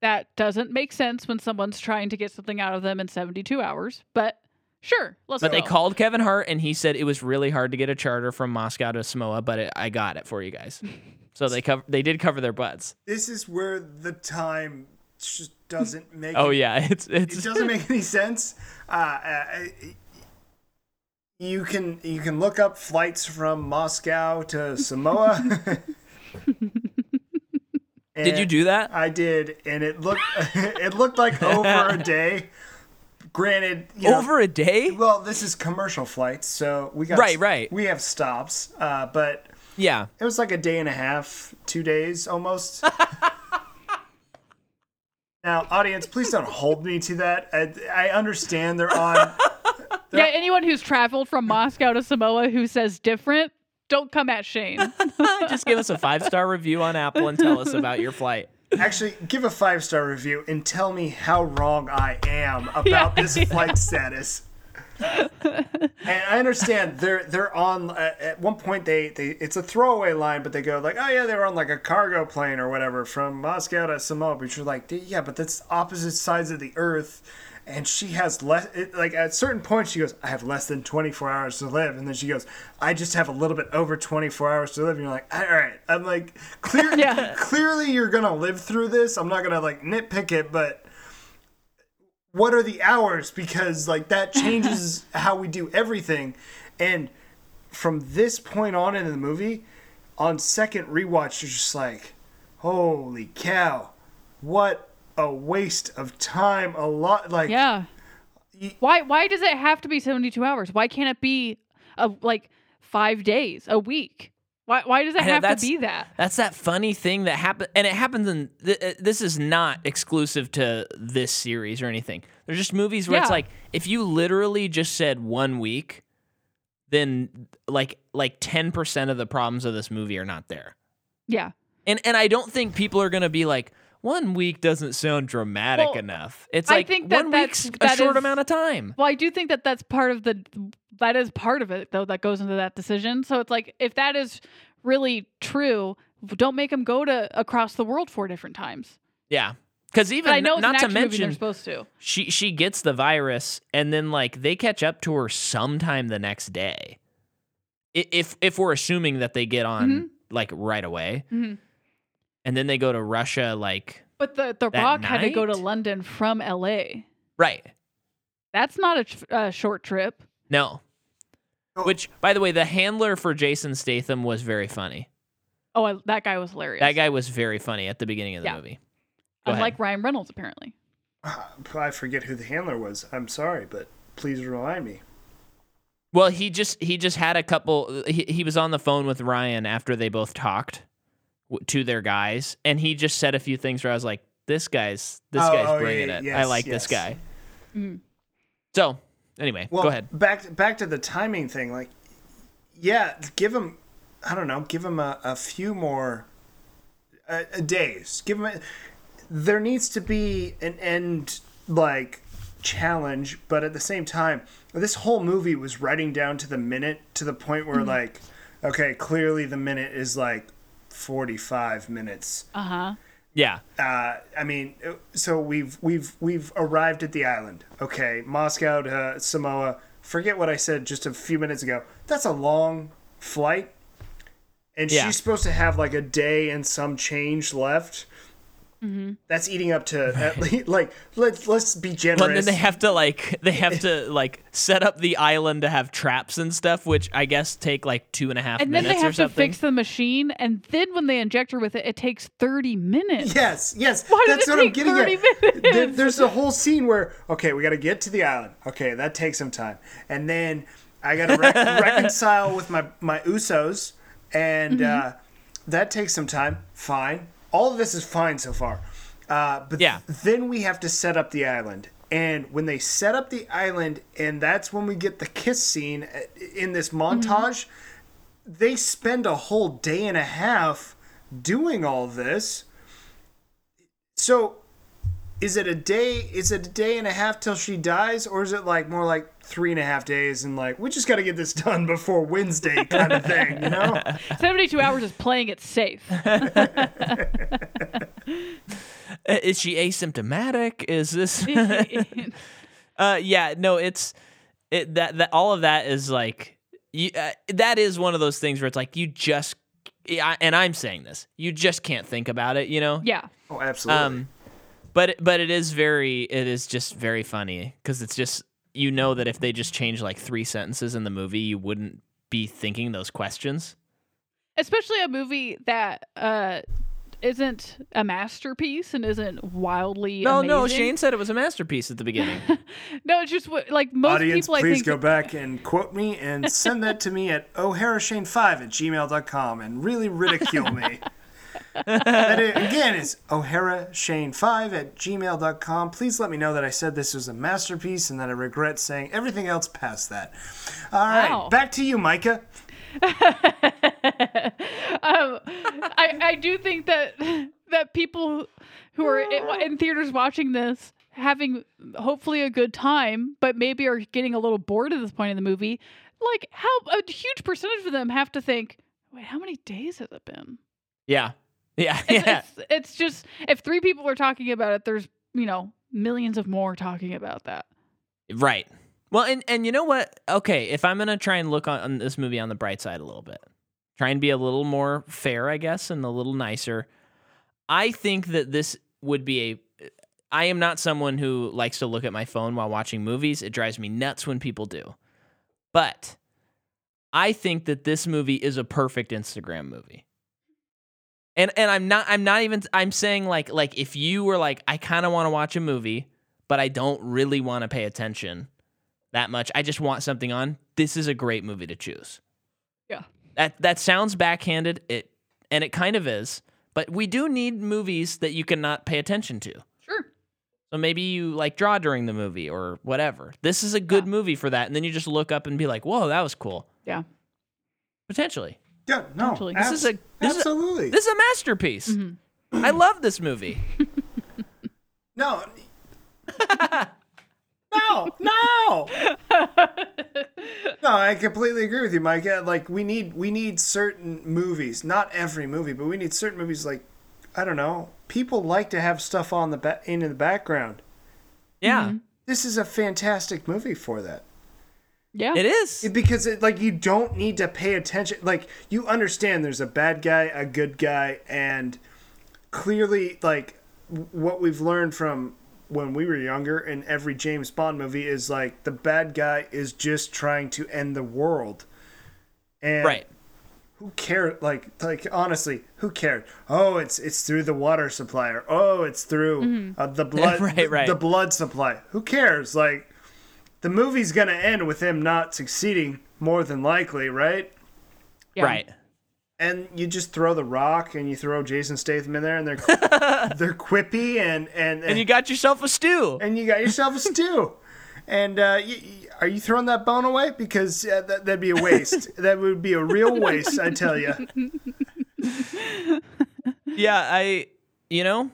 That doesn't make sense when someone's trying to get something out of them in 72 hours, but sure, let's But they called Kevin Hart and he said it was really hard to get a charter from Moscow to Samoa, but it, I got it for you guys. [laughs] So they cover they did cover their butts. This is where the time just doesn't [laughs] make. Oh any- yeah, it's it doesn't make any sense. Uh, uh, you can you can look up flights from Moscow to Samoa. [laughs] Did you do that? I did, and it looked it looked like over a day. Granted, you know, Over a day? well, this is commercial flights, so we got Right, right. We have stops, uh, but Yeah. it was like a day and a half, two days almost. [laughs] now, audience, please don't hold me to that. I, I understand they're on. [laughs] Yeah, anyone who's traveled from Moscow to Samoa who says different, don't come at Shane. [laughs] Just give us a five star review on Apple and tell us about your flight. Actually, give a five star review and tell me how wrong I am about [laughs] this [laughs] flight status. and I understand they're they're on uh, at one point they, they it's a throwaway line, but they go like, oh yeah, they were on like a cargo plane or whatever from Moscow to Samoa. But you're like, yeah, but that's opposite sides of the Earth, and she has less. It, like at certain points, she goes, I have less than 24 hours to live, and then she goes, I just have a little bit over 24 hours to live. And you're like, all right, I'm like, clear, [laughs] Yeah. clearly you're gonna live through this. I'm not gonna like nitpick it, but what are the hours because like that [laughs] changes how we do everything and from this point on in the movie on second rewatch you're just like holy cow what a waste of time a lot like yeah. Why why does it have to be 72 hours? Why can't it be a like 5 days, a week? Why why does it know, have to be that? That's that funny thing that happened, and it happens in. Th- uh, this is not exclusive to this series or anything. There's just movies where it's like if you literally just said one week, then like like ten percent of the problems of this movie are not there. Yeah. And and I don't think people are gonna be like one week doesn't sound dramatic Well, enough. It's I like think that one week's a that short is- amount of time. Well, I do think that that's part of the that is part of it though that goes into that decision. So it's like if that is really true, don't make them go to across the world four different times. Yeah. Because even But I know not to movie. They're mention supposed to. she she gets the virus and then like they catch up to her sometime the next day if if we're assuming that they get on Mhm. like right away Mhm. And then they go to russia like But the the That Rock had to go to? London from L.A. right That's not a tr- uh, short trip. no Oh. which by the way the handler for jason statham was very funny Oh, I, that guy was hilarious. that guy was very funny at the beginning of the Yeah. movie Go Unlike ahead. Ryan Reynolds, apparently. i forget who the handler was i'm sorry but please remind me well he just he just had a couple he, he was on the phone with ryan after they both talked w- to their guys and he just said a few things where i was like this guy's this Oh, guy's oh, bringing yeah, it. i yes, like this yes. guy. Mhm. so anyway well go ahead. back back to the timing thing like yeah give him i don't know give him a, a few more uh, days. Give him a, there needs to be an end like challenge but at the same time this whole movie was writing down to the minute to the point where like okay clearly the minute is like 45 minutes Uh huh. yeah uh, I mean, so we've we've we've arrived at the island. Okay, Moscow to Samoa. Forget what I said just a few minutes ago. That's a long flight, and Yeah. she's supposed to have like a day and some change left. That's eating up to at least [laughs] like let's let's be generous. Well, and then they have to like they have to like set up the island to have traps and stuff, which I guess take like two and a half And then minutes they have to fix the machine, and then when they inject her with it, it takes 30 minutes. Yes, yes. Why does that's it what I'm take getting 30 at. minutes? There- there's a whole scene where okay, we got to get to the island. Okay, that takes some time, and then I got to re- [laughs] reconcile with my my Usos, and Mm-hmm. uh, that takes some time. Fine, all of this is fine so far. Uh, but Yeah. then we have to set up the island. And when they set up the island, and that's when we get the kiss scene uh, in this montage, they spend a whole day and a half doing all this. So, is it a day? Is it a day and a half till she dies, or is it like more like three and a half days and like we just got to get this done before Wednesday kind of thing? You know? [laughs] 72 hours is playing it safe. [laughs] Is she asymptomatic? Is this? [laughs] uh, yeah, no, it's it that that all of that is like you, uh, that is one of those things where it's like you just yeah, and I'm saying this, you just can't think about it, you know. yeah. Oh, absolutely. Um, But but it is very it is just very funny because it's just you know that if they just change like three sentences in the movie, you wouldn't be thinking those questions. Especially a movie that uh isn't a masterpiece and isn't wildly No, no. Shane said it was a masterpiece at the beginning. [laughs] no, it's just what like most Audience, people I please think go back and quote me and send that to me at [laughs] oharashane5 at gmail.com and really [laughs] ridicule me. That is, again is O'Hara Shane 5 at gmail.com. Please let me know that I said this was a masterpiece and that I regret saying everything else past that. All right, Wow. back to you, Micah. [laughs] um, I I do think that that people who are in, in theaters watching this having hopefully a good time, but maybe are getting a little bored at this point in the movie. Like how a huge percentage of them have to think, wait, how many days has it been? yeah. Yeah. It's, Yeah. it's, it's just if three people are talking about it, there's you know millions of more talking about that. Right. Well, and and you know what? Okay, if I'm gonna try and look on, on this movie on the bright side a little bit, try and be a little more fair, I guess, and a little nicer. I think that this would be a. I am not someone who likes to look at my phone while watching movies. It drives me nuts when people do. But I think that this movie is a perfect Instagram movie. And and I'm not I'm not even I'm saying like like if you were like I kind of want to watch a movie, but I don't really want to pay attention that much. I just want something on. This is a great movie to choose. Yeah. That that sounds backhanded. It and it kind of is, but we do need movies that you cannot pay attention to. Sure. So maybe you like draw during the movie or whatever. This is a good Yeah. movie for that, and then you just look up and be like, "Whoa, that was cool." Yeah. Potentially, Yeah, no. This is a- this is a- absolutely. this is a masterpiece. Mhm. I love this movie. [laughs] [laughs] no. no, no. [laughs] No, I completely agree with you, Mike. Yeah, Like we need we need certain movies, not every movie, but we need certain movies. Like I don't know, people like to have stuff on the ba- in the background. Yeah, This is a fantastic movie for that Yeah. it is. It- because it, like you don't need to pay attention. Like you understand, there's a bad guy, a good guy, and clearly, like what we've learned from when we were younger in every James Bond movie is like the bad guy is just trying to end the world. And right. who cared like like honestly who cared oh it's it's through the water supply or oh it's through uh, the [laughs] blood Right, right. the blood supply who cares like the movie's gonna end with him not succeeding more than likely right Yeah. Right. and you just throw the rock and you throw jason statham in there and they're [laughs] they're quippy and and And you got yourself a stew. and you got yourself a stew. And uh, y y- are you throwing that bone away? Because uh, that, that'd be a waste. [laughs] that would be a real waste, I tell you. [laughs] Yeah, I, you know,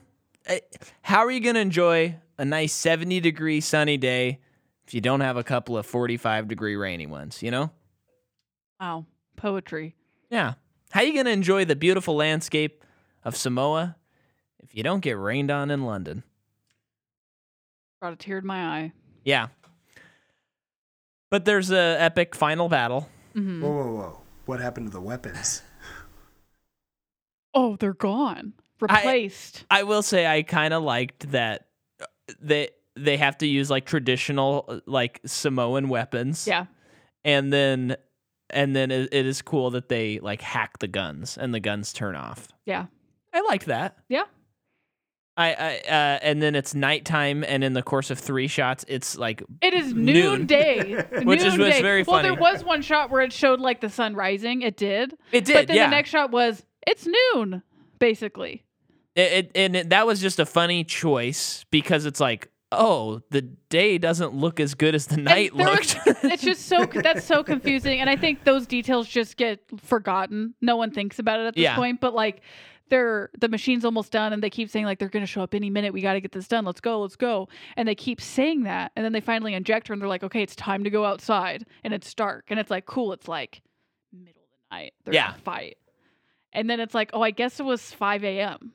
I, how are you going to enjoy a nice 70 degree sunny day if you don't have a couple of 45 degree rainy ones, you know? Wow. Poetry. Yeah. How are you going to enjoy the beautiful landscape of Samoa if you don't get rained on in London? Brought a tear to my eye. Yeah. But there's a epic final battle. hmm Whoa, whoa, whoa! What happened to the weapons? Oh, they're gone. Replaced. I will say I kind of liked that uh, they they have to use like traditional uh, like Samoan weapons. yeah. and then and then it, it is cool that they like hack the guns and the guns turn off. Yeah. I liked that. Yeah. I, I uh, and then it's nighttime, and in the course of three shots, it's like It is Noon. noonday. [laughs] Which is- was very Well, funny. there was one shot where it showed like the sun rising. It did. it did. but then yeah, the next shot was it's noon, basically. it, it and it, that was just a funny choice because it's like, oh, the day doesn't look as good as the night looked. was- it's just so that's so [laughs] confusing, and I think those details just get forgotten. No one thinks about it at this Yeah. point, but like. They're the machine's almost done, and they keep saying like they're going to show up any minute. We got to get this done. Let's go, let's go. And they keep saying that, and then they finally inject her, and they're like, "Okay, it's time to go outside." And it's dark, and it's like, "Cool." It's like middle of the night. They're Yeah. gonna fight, and then it's like, "Oh, I guess it was 5 a.m."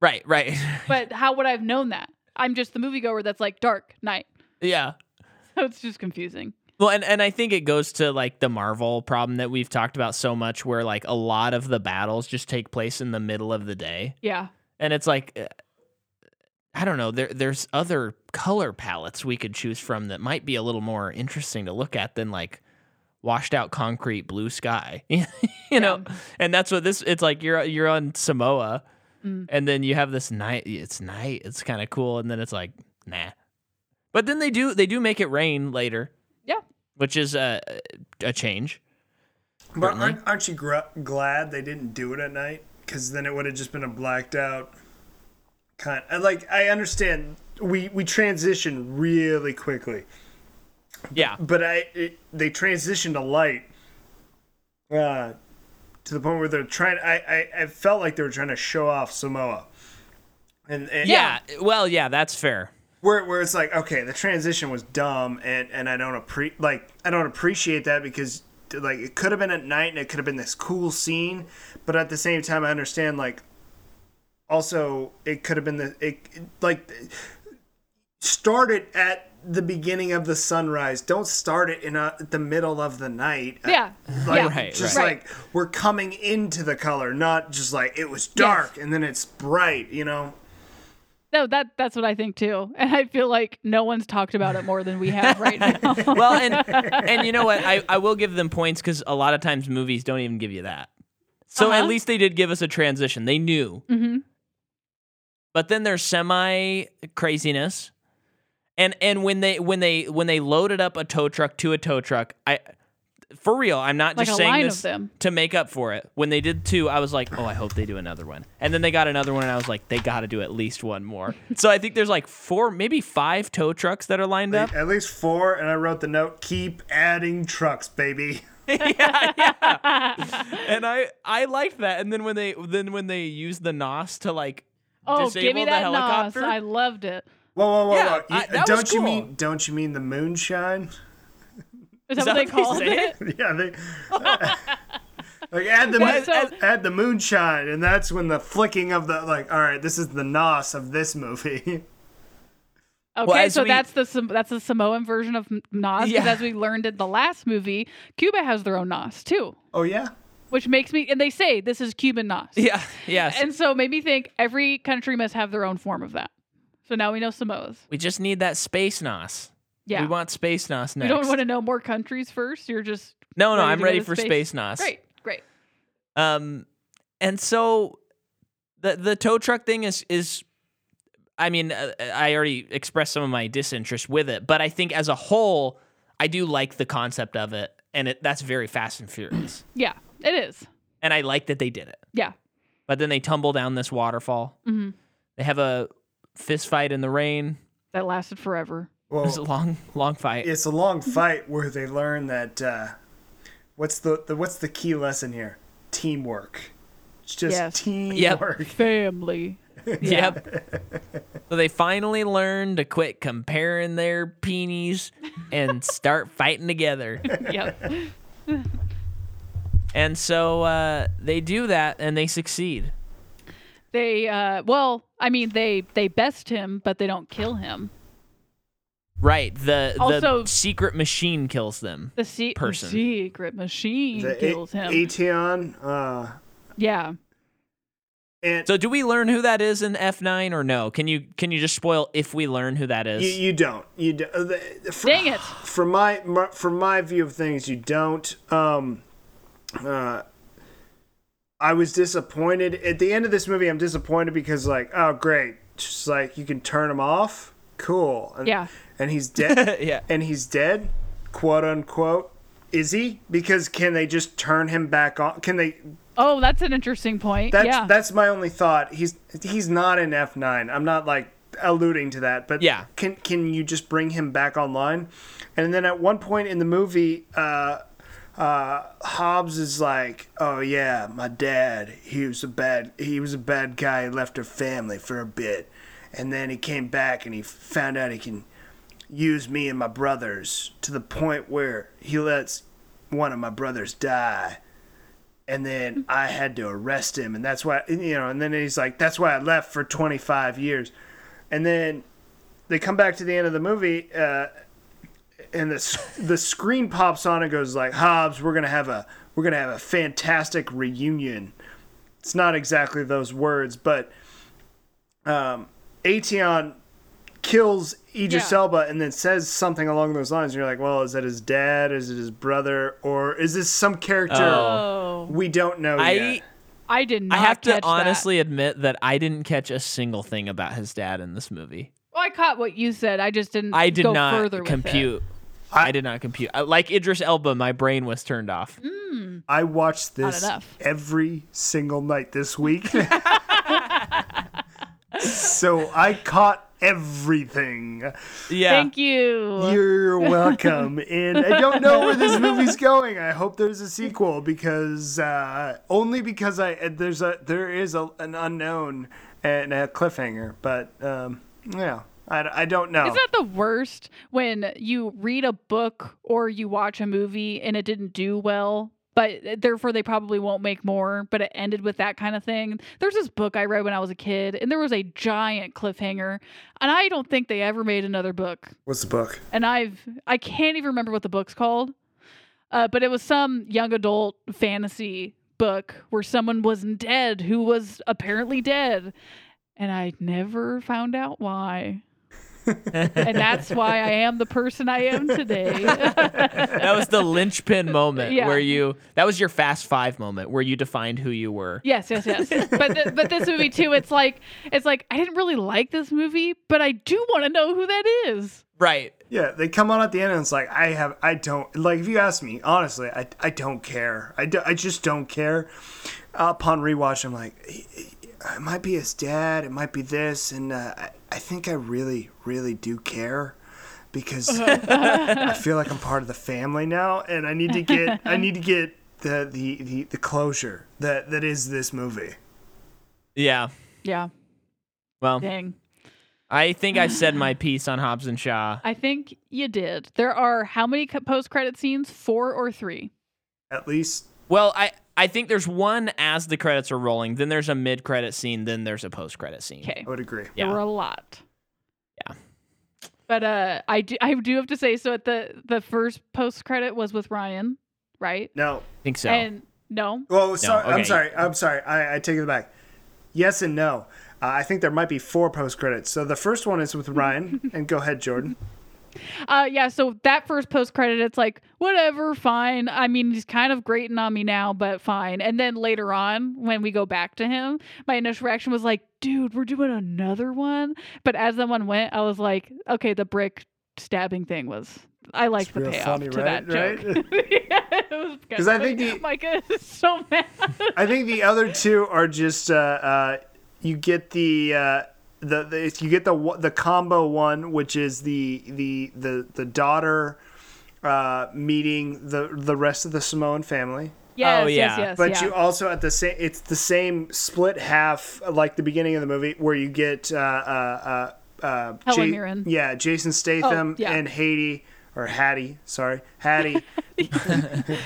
right, right, But [laughs] how would I have known that? I'm just the moviegoer that's like dark night, yeah. [laughs] so it's just confusing. Well, and, and I think it goes to like the Marvel problem that we've talked about so much, where like a lot of the battles just take place in the middle of the day. Yeah. and it's like uh, I don't know. There, there's other color palettes we could choose from that might be a little more interesting to look at than like washed out concrete blue sky. [laughs] you know, and that's what this. It's like you're you're on Samoa, Mm. and then you have this night. It's night. It's kind of cool, and then it's like nah. But then they do they do make it rain later, Yeah. which is a a change. But aren't, aren't you gra- glad they didn't do it at night? Because then it would have just been a blacked out kind. I Like I understand we we transition really quickly, Yeah. but I it, they transitioned to light. Uh, to the point where they're trying. I, I I felt like they were trying to show off Samoa, and, and Yeah. Well, yeah, that's fair. where where it's like okay the transition was dumb and and I don't appre- like I don't appreciate that because like it could have been at night and it could have been this cool scene but at the same time I understand like also it could have been the it like started at the beginning of the sunrise don't start it in a, the middle of the night Yeah. like, yeah. Right, just right. like we're coming into the color not just like it was dark and then it's bright you know No, that that's what I think too. And I feel like no one's talked about it more than we have right [laughs] now. well, and and you know what? I, I will give them points because a lot of times movies don't even give you that. So at Uh-huh. least they did give us a transition. They knew. hmm But then there's semi craziness, and and when they when they when they loaded up a tow truck to a tow truck, I for real, I'm not Like just a saying this them. to make up for it. When they did two, I was like, oh, I hope they do another one. And then they got another one, and I was like, they got to do at least one more. [laughs] so I think there's like four, maybe five tow trucks that are lined up. At least four, and I wrote the note: keep adding trucks, baby. [laughs] [laughs] yeah, yeah. and I I liked that. And then when they then when they used the nos to like Oh, disable give me the that nos. helicopter. I loved it. Whoa, whoa, whoa, Yeah, whoa! You- I- that don't you cool. mean don't you mean the moonshine? Is, Is that what they that what called they it? [laughs] yeah, they [laughs] like add the Well, moon, so- add the moonshine, and that's when the flicking of the like. All right, this is the nos of this movie. [laughs] Okay, as so we- that's the that's the Samoan version of Nos. Because Yeah. as we learned in the last movie, Cuba has their own Nos too, oh yeah, which makes me and they say this is Cuban Nos. yeah, yes. And so made me think every country must have their own form of that. So now we know Samoa's. we just need that space nos. Yeah. We want space nos next. You don't want to know more countries first. You're just no, no, I'm ready for space? space nos. great, great. Um, and so the the tow truck thing is is, I mean, uh, I already expressed some of my disinterest with it, but I think as a whole, I do like the concept of it, and it that's very Fast and Furious, [clears throat] Yeah, it is. and I like that they did it. Yeah. But then they tumble down this waterfall. hmm They have a fist fight in the rain. That lasted forever. It was a long, long fight. it's a long fight where they learn that uh, what's the, the what's the key lesson here? Teamwork. It's just Yes. teamwork. [laughs] Family. Yep. so they finally learn to quit comparing their peenies and start fighting together. [laughs] yep. And so uh, they do that and they succeed. They uh well, I mean they they best him, but they don't kill him. Right. The Also- the secret machine kills them. The se- Person. secret machine The kills A- him. Eteon, uh, yeah. and So do we learn who that is in F9 or no? Can you can you just spoil if we learn who that is? you, you don't. You do, uh, the, for, Dang it. From my, my from my view of things, you don't. Um, uh, I was disappointed at the end of this movie. I'm disappointed because like, oh great, just like you can turn him off, cool. And, Yeah. and he's dead. [laughs] yeah. and he's dead, quote unquote. Is he? Because can they just turn him back on? Can they? Oh, that's an interesting point. That's yeah. that's my only thought. He's he's not in F nine. I'm not like alluding to that, but Yeah. Can can you just bring him back online? And then at one point in the movie, uh, uh, Hobbs is like, "Oh yeah, my dad. He was a bad. He was a bad guy. He left her family for a bit, and then he came back and he found out he can use me and my brothers to the point where he lets one of my brothers die." and then I had to arrest him, and that's why you know. And then he's like, "That's why I left for 25 years," and then they come back to the end of the movie, uh, and the the screen pops on and goes like, "Hobbs, we're gonna have a we're gonna have a fantastic reunion." It's not exactly those words, but um, Eteon kills Idris Yeah. Elba and then says something along those lines. And you're like, well, is that his dad? Is it his brother? Or is this some character Oh, we don't know I yet? I did not. I have to catch that. honestly admit that I didn't catch a single thing about his dad in this movie. Well, I caught what you said. I just didn't. I did go not further with it. Compute. I, did not compute. Like Idris Elba, my brain was turned off. I watched this every single night this [laughs] week. [laughs] so I caught everything. Yeah. Thank you. You're welcome. [laughs] and I don't know where this movie's going. I hope there's a sequel because uh, only because I there's a there is a, an unknown and a cliffhanger. But um, yeah, I, I don't know. Isn't that the worst when you read a book or you watch a movie and it didn't do well, but uh, therefore they probably won't make more, but it ended with that kind of thing? There's this book I read when I was a kid and there was a giant cliffhanger, and I don't think they ever made another book. What's the book? And I've I can't even remember what the book's called. Uh, but it was some young adult fantasy book where someone was dead who was apparently dead. And I never found out why. And that's why I am the person I am today. [laughs] that was the linchpin moment Yeah. where you that was your fast five moment where you defined who you were. yes, yes, yes. But th- but this movie too, it's like it's like I didn't really like this movie, but I do want to know who that is. Right. Yeah, they come on at the end and it's like I have I don't like if you ask me honestly I, I don't care I, do, I just don't care. upon rewatch, I'm like it might be his dad, it might be this, and uh, I, I think I really really do care because [laughs] I feel like I'm part of the family now, and I need to get I need to get the the, the, the closure that that is this movie. Yeah. Yeah, Well, dang. I think I said my [laughs] piece on Hobbs and Shaw. I think you did. There are how many post credit scenes? Four or three? At least Well, I I think there's one as the credits are rolling, then there's a mid credit scene, then there's a post credit scene. Okay. I would agree. There were a lot. Yeah. But uh I do I do have to say so at the the first post credit was with Ryan, right? No, I think so. And no. Well, sorry, okay. I'm sorry. I'm sorry. I, I take it back. Yes and no. Uh, I think there might be four post credits. So the first one is with Ryan, [laughs] and go ahead, Jordan. Uh yeah, so that first post credit it's like whatever, fine. I mean, he's kind of grating on me now, but fine. And then later on when we go back to him, my initial reaction was like, "Dude, we're doing another one." But as the one went, I was like, "Okay, the brick stabbing thing was I like the payoff funny, to right? that joke. [laughs] [laughs] yeah, it was 'Cause I think the- Micah [laughs] is so mad. I think the other two are just uh, uh, you get the. The, the you get the the combo one, which is the the the the daughter uh, meeting the the rest of the Samoan family. Yes, Oh, yeah. yes. But yeah. you also at the same it's the same split half like the beginning of the movie where you get uh uh uh, uh Helen Ja- Mirren. yeah Jason Statham Oh, yeah. and Haiti or Hattie sorry. Hattie. [laughs]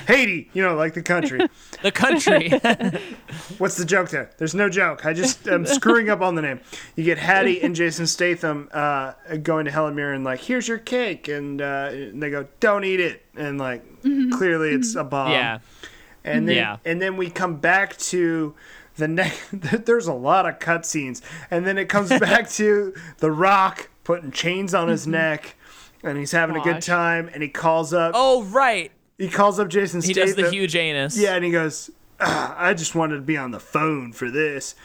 Haiti you know like the country. [laughs] The country. [laughs] what's the joke there? There's no joke. I just I'm screwing up on the name. You get Hattie and Jason Statham uh going to Helen Mirren like here's your cake and uh and they go don't eat it. And like Mm-hmm. clearly it's a bomb. Yeah. and then Yeah. and then we come back to the next there's a lot of cutscenes. And then it comes back to the rock putting chains on his neck and he's having a good time and he calls up Oh right. he calls up Jason He Statham does the huge anus. yeah and he goes "Ah, I just wanted to be on the phone for this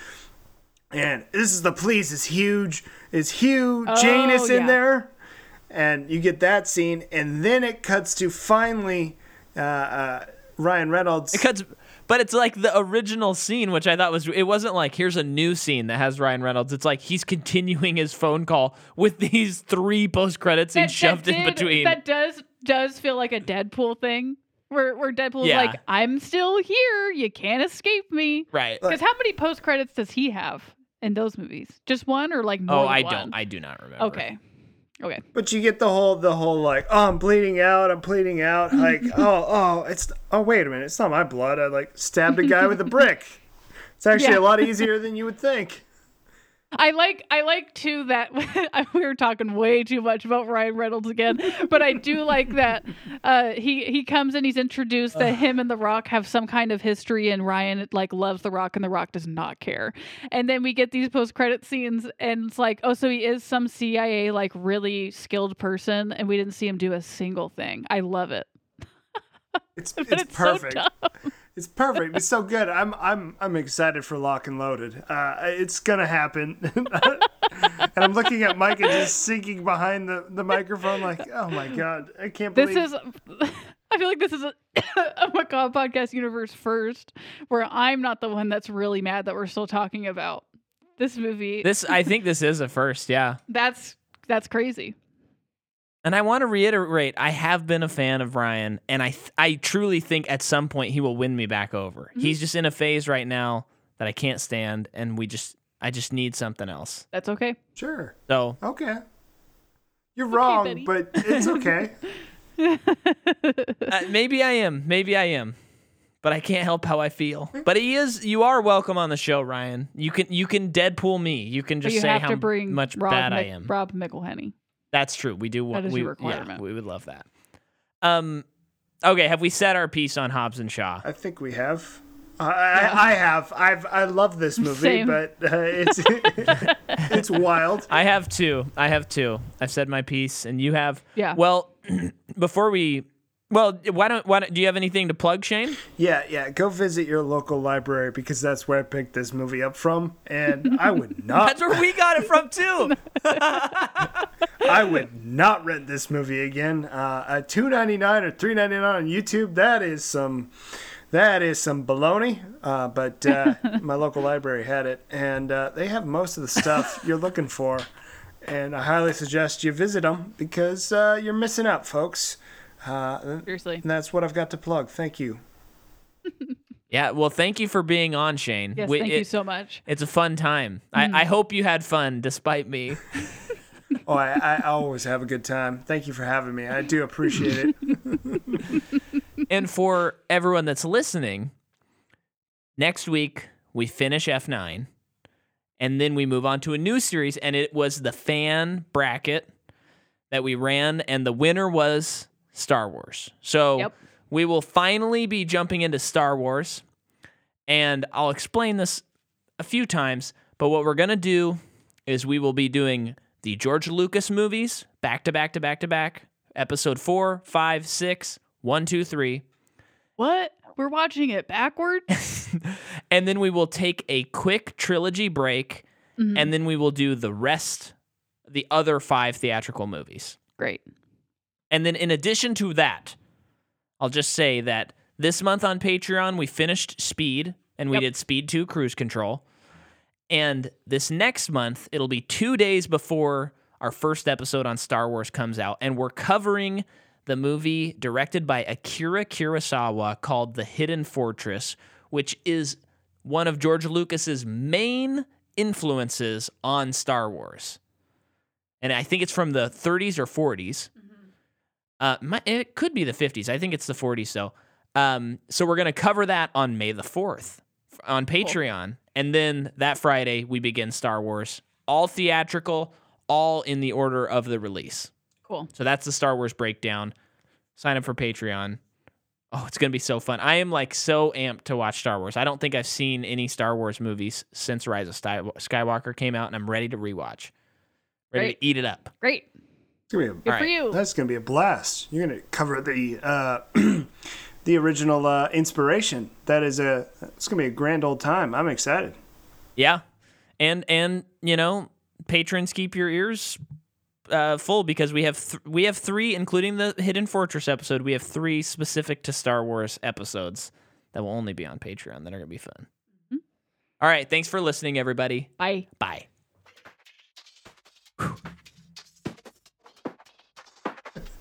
and this is the police is huge is Hugh Janus in yeah. there and you get that scene and then it cuts to finally uh, uh, Ryan Reynolds It cuts but it's like the original scene, which I thought was it wasn't like here's a new scene that has Ryan Reynolds. It's like he's continuing his phone call with these three post credit scenes That- shoved that in between. That does does feel like a Deadpool thing, where where Deadpool's Yeah. like, "I'm still here. You can't escape me." right. Because how many post credits does he have in those movies? Just one or like oh, more? Oh, than I one? don't. I do not remember. Okay, okay. But you get the whole the whole like, oh, I'm bleeding out, I'm bleeding out. [laughs] Like, oh, oh, it's oh, wait a minute, it's not my blood. I like stabbed a guy with a brick. It's actually Yeah. a lot easier than you would think. I like I like too that [laughs] we were talking way too much about Ryan Reynolds again, but I do like that [laughs] uh, he he comes and he's introduced that him and The Rock have some kind of history, and Ryan like loves The Rock, and The Rock does not care. And then we get these post credit scenes, and it's like, oh, so he is some CIA like really skilled person, and we didn't see him do a single thing. I love it. It's [laughs] it's, it's so perfect. dumb. It's perfect. It's so good. I'm I'm I'm excited for Lock and Loaded. Uh, it's gonna happen. [laughs] and I'm looking at Mike and just sinking behind the, the microphone, like, oh my god, I can't believe This is. I feel like this is a, [coughs] a Macabre podcast universe first, where I'm not the one that's really mad that we're still talking about this movie. This I think this is a first, yeah. [laughs] that's that's crazy. And I want to reiterate, I have been a fan of Ryan, and I th- I truly think at some point he will win me back over. Mm-hmm. He's just in a phase right now that I can't stand, and we just I just need something else. That's okay. Sure. So Okay. You're wrong, Betty. but it's okay. [laughs] uh, maybe I am, maybe I am, but I can't help how I feel. But he is. You are welcome on the show, Ryan. You can you can Deadpool me. You can just you say have how to bring much Rob bad I am. Rob McElhenney. That's true. We do want. That is we, your requirement. Yeah, we would love that. Um, okay. Have we said our piece on Hobbs and Shaw? I think we have. I, I, I have. I've I love this [laughs] movie, Same. but uh, it's [laughs] it's wild. I have two. I have two. I've said my piece, and you have. Yeah. Well, [clears throat] before we, well, why don't why don't do you have anything to plug, Shane? Yeah, yeah. Go visit your local library because that's where I picked this movie up from, and I would [laughs] not. That's where we got it from too. [laughs] I would not rent this movie again. Uh, at two ninety nine or three ninety nine on YouTube, that is some, that is some baloney. Uh, but uh, [laughs] my local library had it, and uh, they have most of the stuff you're looking for. And I highly suggest you visit them because uh, you're missing out, folks. Uh, Seriously. and that's what I've got to plug. Thank you. [laughs] yeah. Well, thank you for being on, Shane. Yes, We- thank it- you so much. It's a fun time. I, I hope you had fun despite me. [laughs] Oh, I, I always have a good time. Thank you for having me. I do appreciate it. [laughs] and for everyone that's listening, next week we finish F9 and then we move on to a new series and it was the fan bracket that we ran and the winner was Star Wars. So Yep. we will finally be jumping into Star Wars and I'll explain this a few times, but what we're going to do is we will be doing the George Lucas movies back to back to back to back, episode four, five, six, one, two, three. What? We're watching it backwards? [laughs] and then we will take a quick trilogy break Mhm. and then we will do the rest the other five theatrical movies Great. And then in addition to that i'll just say that this month on patreon we finished speed and we Yep. did speed 2 cruise control. And this next month it'll be two days before our first episode on star wars comes out. And we're covering the movie directed by akira kurosawa called the hidden fortress which is one of george lucas's main influences on star wars. And i think it's from the 30s or 40s uh, my, it could be the 50s. I think it's the 40s, though. Um, so we're going to cover that on May the 4th on Patreon. And then that Friday, we begin Star Wars. All theatrical, all in the order of the release. Cool. So that's the Star Wars breakdown. Sign up for Patreon. Oh, it's going to be so fun. I am like so amped to watch Star Wars. I don't think I've seen any Star Wars movies since Rise of Skywalker came out, and I'm ready to rewatch. Ready Great. to eat it up. Great. It's gonna be a Good All for right. you. That's gonna be a blast. You're gonna cover the uh, [clears throat] the original uh, inspiration. That is a. It's gonna be a grand old time. I'm excited. Yeah, and and you know, patrons keep your ears uh, full because we have th- we have three, including the Hidden Fortress episode. We have three specific to Star Wars episodes that will only be on Patreon that are gonna be fun. All right, thanks for listening, everybody. Bye. Bye.